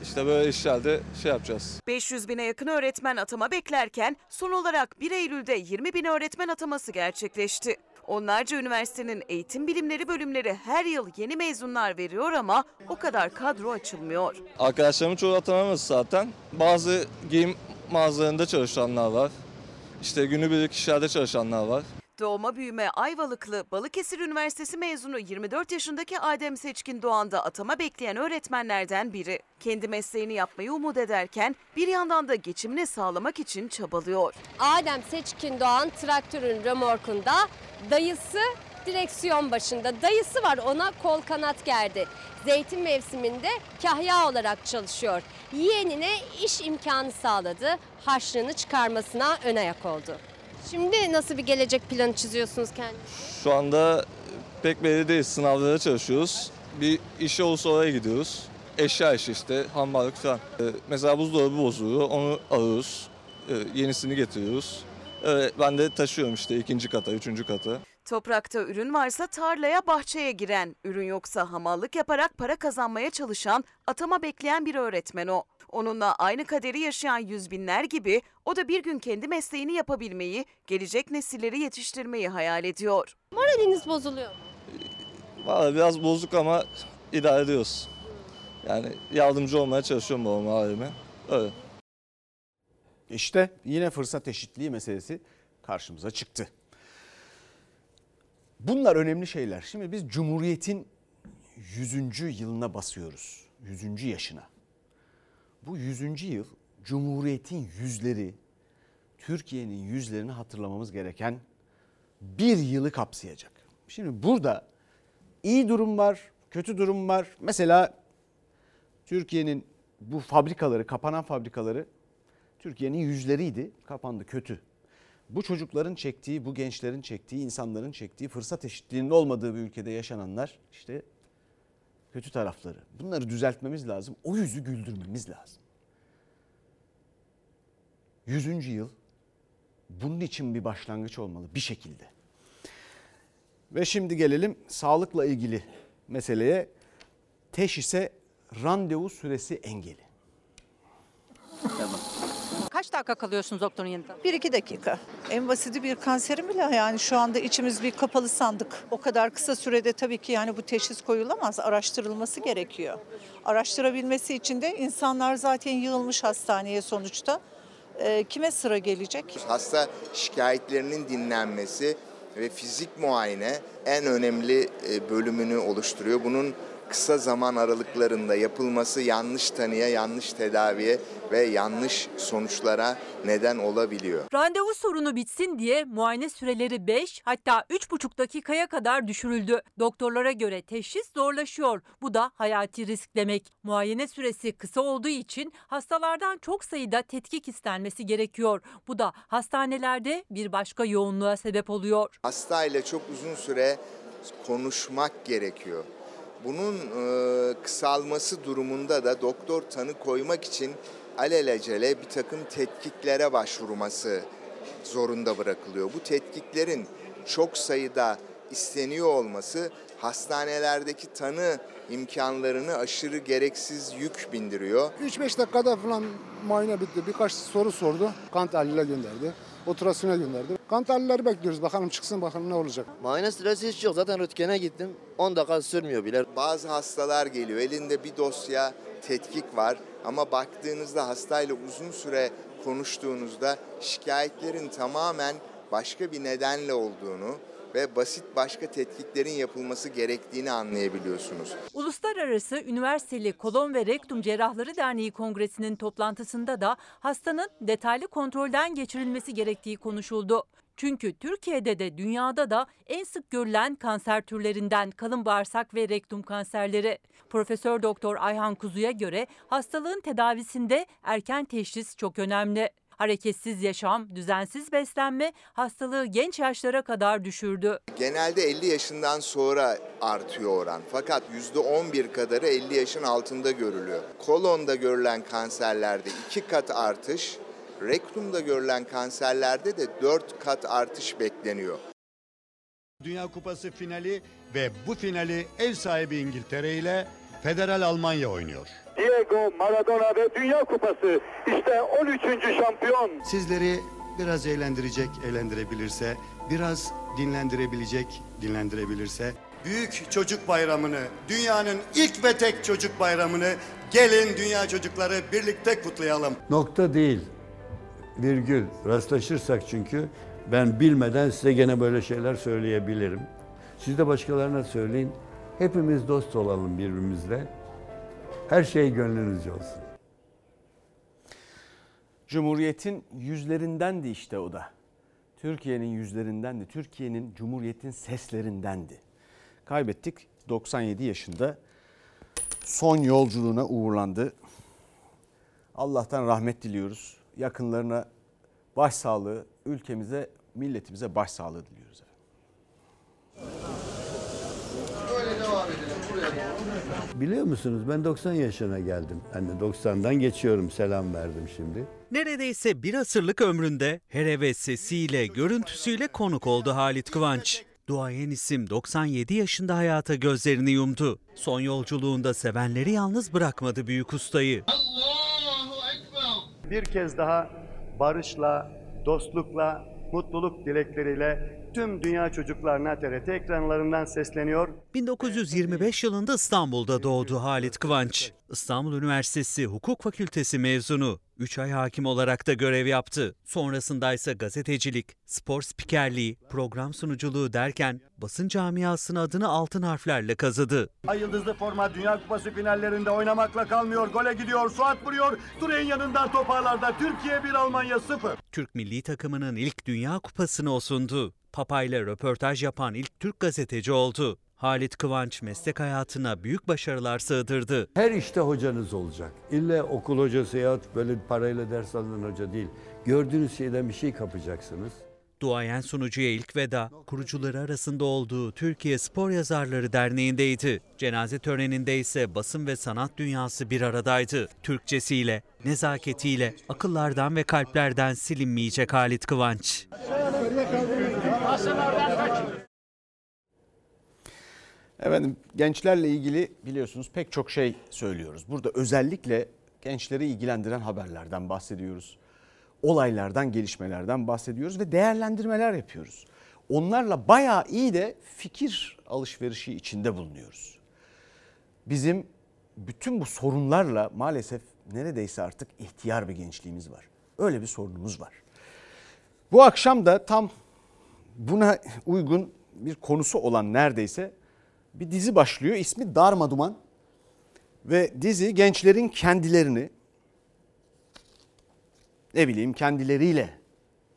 işte böyle işlerde şey yapacağız. 500 bine yakın öğretmen atama beklerken son olarak 1 Eylül'de 20 bin öğretmen ataması gerçekleşti. Onlarca üniversitenin eğitim bilimleri bölümleri her yıl yeni mezunlar veriyor ama o kadar kadro açılmıyor. Arkadaşlarımın çoğu atanamaz zaten. Bazı giyim mağazalarında çalışanlar var. İşte günübirlik işlerde çalışanlar var. Doğma büyüme Ayvalıklı Balıkesir Üniversitesi mezunu 24 yaşındaki Adem Seçkin Doğan da atama bekleyen öğretmenlerden biri. Kendi mesleğini yapmayı umut ederken bir yandan da geçimini sağlamak için çabalıyor. Adem Seçkin Doğan traktörün römorkunda, dayısı direksiyon başında. Dayısı var ona kol kanat gerdi. Zeytin mevsiminde kahya olarak çalışıyor. Yeğenine iş imkanı sağladı. Harçlığını çıkarmasına ön ayak oldu. Şimdi nasıl bir gelecek planı çiziyorsunuz kendinize? Şu anda pek belli değil. Sınavlara çalışıyoruz. Bir işe olursa oraya gidiyoruz. Eşya işi işte, hambarlık falan. Ee, mesela buzdolabı bozuluyor, onu alıyoruz. Ee, yenisini getiriyoruz. Ee, ben de taşıyorum işte ikinci kata, üçüncü kata. Toprakta ürün varsa tarlaya, bahçeye giren, ürün yoksa hamallık yaparak para kazanmaya çalışan, atama bekleyen bir öğretmen o. Onunla aynı kaderi yaşayan yüz binler gibi o da bir gün kendi mesleğini yapabilmeyi, gelecek nesilleri yetiştirmeyi hayal ediyor. Moraliniz bozuluyor mu? Valla biraz bozuk ama idare ediyoruz. Yani yardımcı olmaya çalışıyorum babama abime. Öyle. İşte yine fırsat eşitliği meselesi karşımıza çıktı. Bunlar önemli şeyler. Şimdi biz Cumhuriyet'in 100. yılına basıyoruz. 100. yaşına. Bu 100. yıl Cumhuriyet'in yüzleri, Türkiye'nin yüzlerini hatırlamamız gereken bir yılı kapsayacak. Şimdi burada iyi durum var, kötü durum var. Mesela Türkiye'nin bu fabrikaları, kapanan fabrikaları Türkiye'nin yüzleriydi, kapandı kötü. Bu çocukların çektiği, bu gençlerin çektiği, insanların çektiği fırsat eşitliğinin olmadığı bir ülkede yaşananlar işte kötü tarafları. Bunları düzeltmemiz lazım. O yüzü güldürmemiz lazım. 100. yıl bunun için bir başlangıç olmalı bir şekilde. Ve şimdi gelelim sağlıkla ilgili meseleye. Teşhise randevu süresi engeli. Kaç dakika kalıyorsunuz doktorun yanında? Bir iki dakika. En basiti bir kanserin bile yani şu anda içimiz bir kapalı sandık. O kadar kısa sürede tabii ki yani bu teşhis koyulamaz. Araştırılması gerekiyor. Araştırabilmesi için de insanlar zaten yığılmış hastaneye sonuçta. Ee, kime sıra gelecek? Hasta şikayetlerinin dinlenmesi ve fizik muayene en önemli e, bölümünü oluşturuyor. Bunun kısa zaman aralıklarında yapılması yanlış tanıya, yanlış tedaviye ve yanlış sonuçlara neden olabiliyor. Randevu sorunu bitsin diye muayene süreleri 5 hatta 3,5 dakikaya kadar düşürüldü. Doktorlara göre teşhis zorlaşıyor. Bu da hayati risk demek. Muayene süresi kısa olduğu için hastalardan çok sayıda tetkik istenmesi gerekiyor. Bu da hastanelerde bir başka yoğunluğa sebep oluyor. Hastayla çok uzun süre konuşmak gerekiyor. Bunun e, kısalması durumunda da doktor tanı koymak için alelacele bir takım tetkiklere başvurması zorunda bırakılıyor. Bu tetkiklerin çok sayıda isteniyor olması hastanelerdeki tanı imkanlarını aşırı gereksiz yük bindiriyor. 3-5 dakikada falan muayene bitti. Birkaç soru sordu. Kan tahlile gönderdi. Ultrasona gönderdi. Kan tahlilleri bekliyoruz. Bakalım çıksın bakalım ne olacak. Muayene süresi hiç yok. Zaten röntgene gittim. 10 dakika sürmüyor bile. Bazı hastalar geliyor. Elinde bir dosya tetkik var ama baktığınızda hastayla uzun süre konuştuğunuzda şikayetlerin tamamen başka bir nedenle olduğunu ve basit başka tetkiklerin yapılması gerektiğini anlayabiliyorsunuz. Uluslararası Üniversiteli Kolon ve Rektum Cerrahları Derneği Kongresi'nin toplantısında da hastanın detaylı kontrolden geçirilmesi gerektiği konuşuldu. Çünkü Türkiye'de de dünyada da en sık görülen kanser türlerinden kalın bağırsak ve rektum kanserleri. Profesör Doktor Ayhan Kuzu'ya göre hastalığın tedavisinde erken teşhis çok önemli. Hareketsiz yaşam, düzensiz beslenme hastalığı genç yaşlara kadar düşürdü. Genelde 50 yaşından sonra artıyor oran. Fakat %11 kadarı 50 yaşın altında görülüyor. Kolonda görülen kanserlerde 2 kat artış, rektumda görülen kanserlerde de 4 kat artış bekleniyor. Dünya Kupası finali ve bu finali ev sahibi İngiltere ile Federal Almanya oynuyor. Diego Maradona ve Dünya Kupası işte 13. şampiyon. Sizleri biraz eğlendirecek, eğlendirebilirse, biraz dinlendirebilecek, dinlendirebilirse Büyük Çocuk Bayramı'nı, dünyanın ilk ve tek çocuk bayramını gelin dünya çocukları birlikte kutlayalım. Nokta değil, virgül. Rastlaşırsak çünkü ben bilmeden size gene böyle şeyler söyleyebilirim. Siz de başkalarına söyleyin. Hepimiz dost olalım birbirimizle. Her şey gönlünüzce olsun. Cumhuriyetin yüzlerindendi işte o da. Türkiye'nin yüzlerindendi. Türkiye'nin Cumhuriyet'in seslerindendi. Kaybettik 97 yaşında son yolculuğuna uğurlandı. Allah'tan rahmet diliyoruz. Yakınlarına başsağlığı, ülkemize, milletimize başsağlığı diliyoruz. Böyle devam edelim. Buraya doğru. Biliyor musunuz ben 90 yaşına geldim. De 90'dan geçiyorum selam verdim şimdi. Neredeyse bir asırlık ömründe her ve sesiyle, görüntüsüyle konuk oldu Halit Kıvanç. Duayen isim 97 yaşında hayata gözlerini yumdu. Son yolculuğunda sevenleri yalnız bırakmadı büyük ustayı. Bir kez daha barışla, dostlukla, mutluluk dilekleriyle tüm dünya çocuklarına TRT ekranlarından sesleniyor. 1925 yılında İstanbul'da doğdu Halit Kıvanç. İstanbul Üniversitesi Hukuk Fakültesi mezunu. 3 ay hakim olarak da görev yaptı. Sonrasında ise gazetecilik, spor spikerliği, program sunuculuğu derken basın camiasının adını altın harflerle kazıdı. Ay yıldızlı forma Dünya Kupası finallerinde oynamakla kalmıyor. Gole gidiyor, Suat vuruyor. Dure'nin yanından toparlarda Türkiye 1 Almanya 0. Türk milli takımının ilk Dünya Kupası'nı o sundu. Papa ile röportaj yapan ilk Türk gazeteci oldu. Halit Kıvanç meslek hayatına büyük başarılar sığdırdı. Her işte hocanız olacak. İlle okul hocası yahut böyle parayla ders alınan hoca değil. Gördüğünüz şeyden bir şey kapacaksınız. Duayen sunucuya ilk veda kurucuları arasında olduğu Türkiye Spor Yazarları Derneği'ndeydi. Cenaze töreninde ise basın ve sanat dünyası bir aradaydı. Türkçesiyle, nezaketiyle, akıllardan ve kalplerden silinmeyecek Halit Kıvanç. Efendim gençlerle ilgili biliyorsunuz pek çok şey söylüyoruz. Burada özellikle gençleri ilgilendiren haberlerden bahsediyoruz. Olaylardan, gelişmelerden bahsediyoruz ve değerlendirmeler yapıyoruz. Onlarla bayağı iyi de fikir alışverişi içinde bulunuyoruz. Bizim bütün bu sorunlarla maalesef neredeyse artık ihtiyar bir gençliğimiz var. Öyle bir sorunumuz var. Bu akşam da tam buna uygun bir konusu olan neredeyse bir dizi başlıyor. İsmi Darmaduman ve dizi gençlerin kendilerini ne bileyim kendileriyle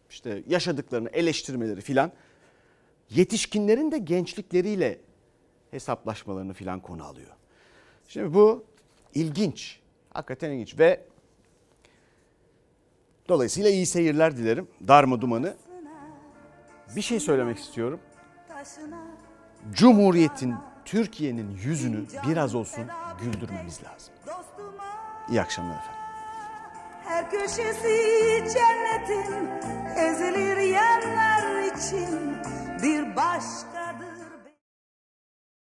işte yaşadıklarını eleştirmeleri filan yetişkinlerin de gençlikleriyle hesaplaşmalarını filan konu alıyor. Şimdi bu ilginç. Hakikaten ilginç ve dolayısıyla iyi seyirler dilerim. Darma dumanı bir şey söylemek istiyorum. Cumhuriyetin, Türkiye'nin yüzünü biraz olsun güldürmemiz lazım. İyi akşamlar efendim. Her köşesi cennetin ezilir yerler için bir başka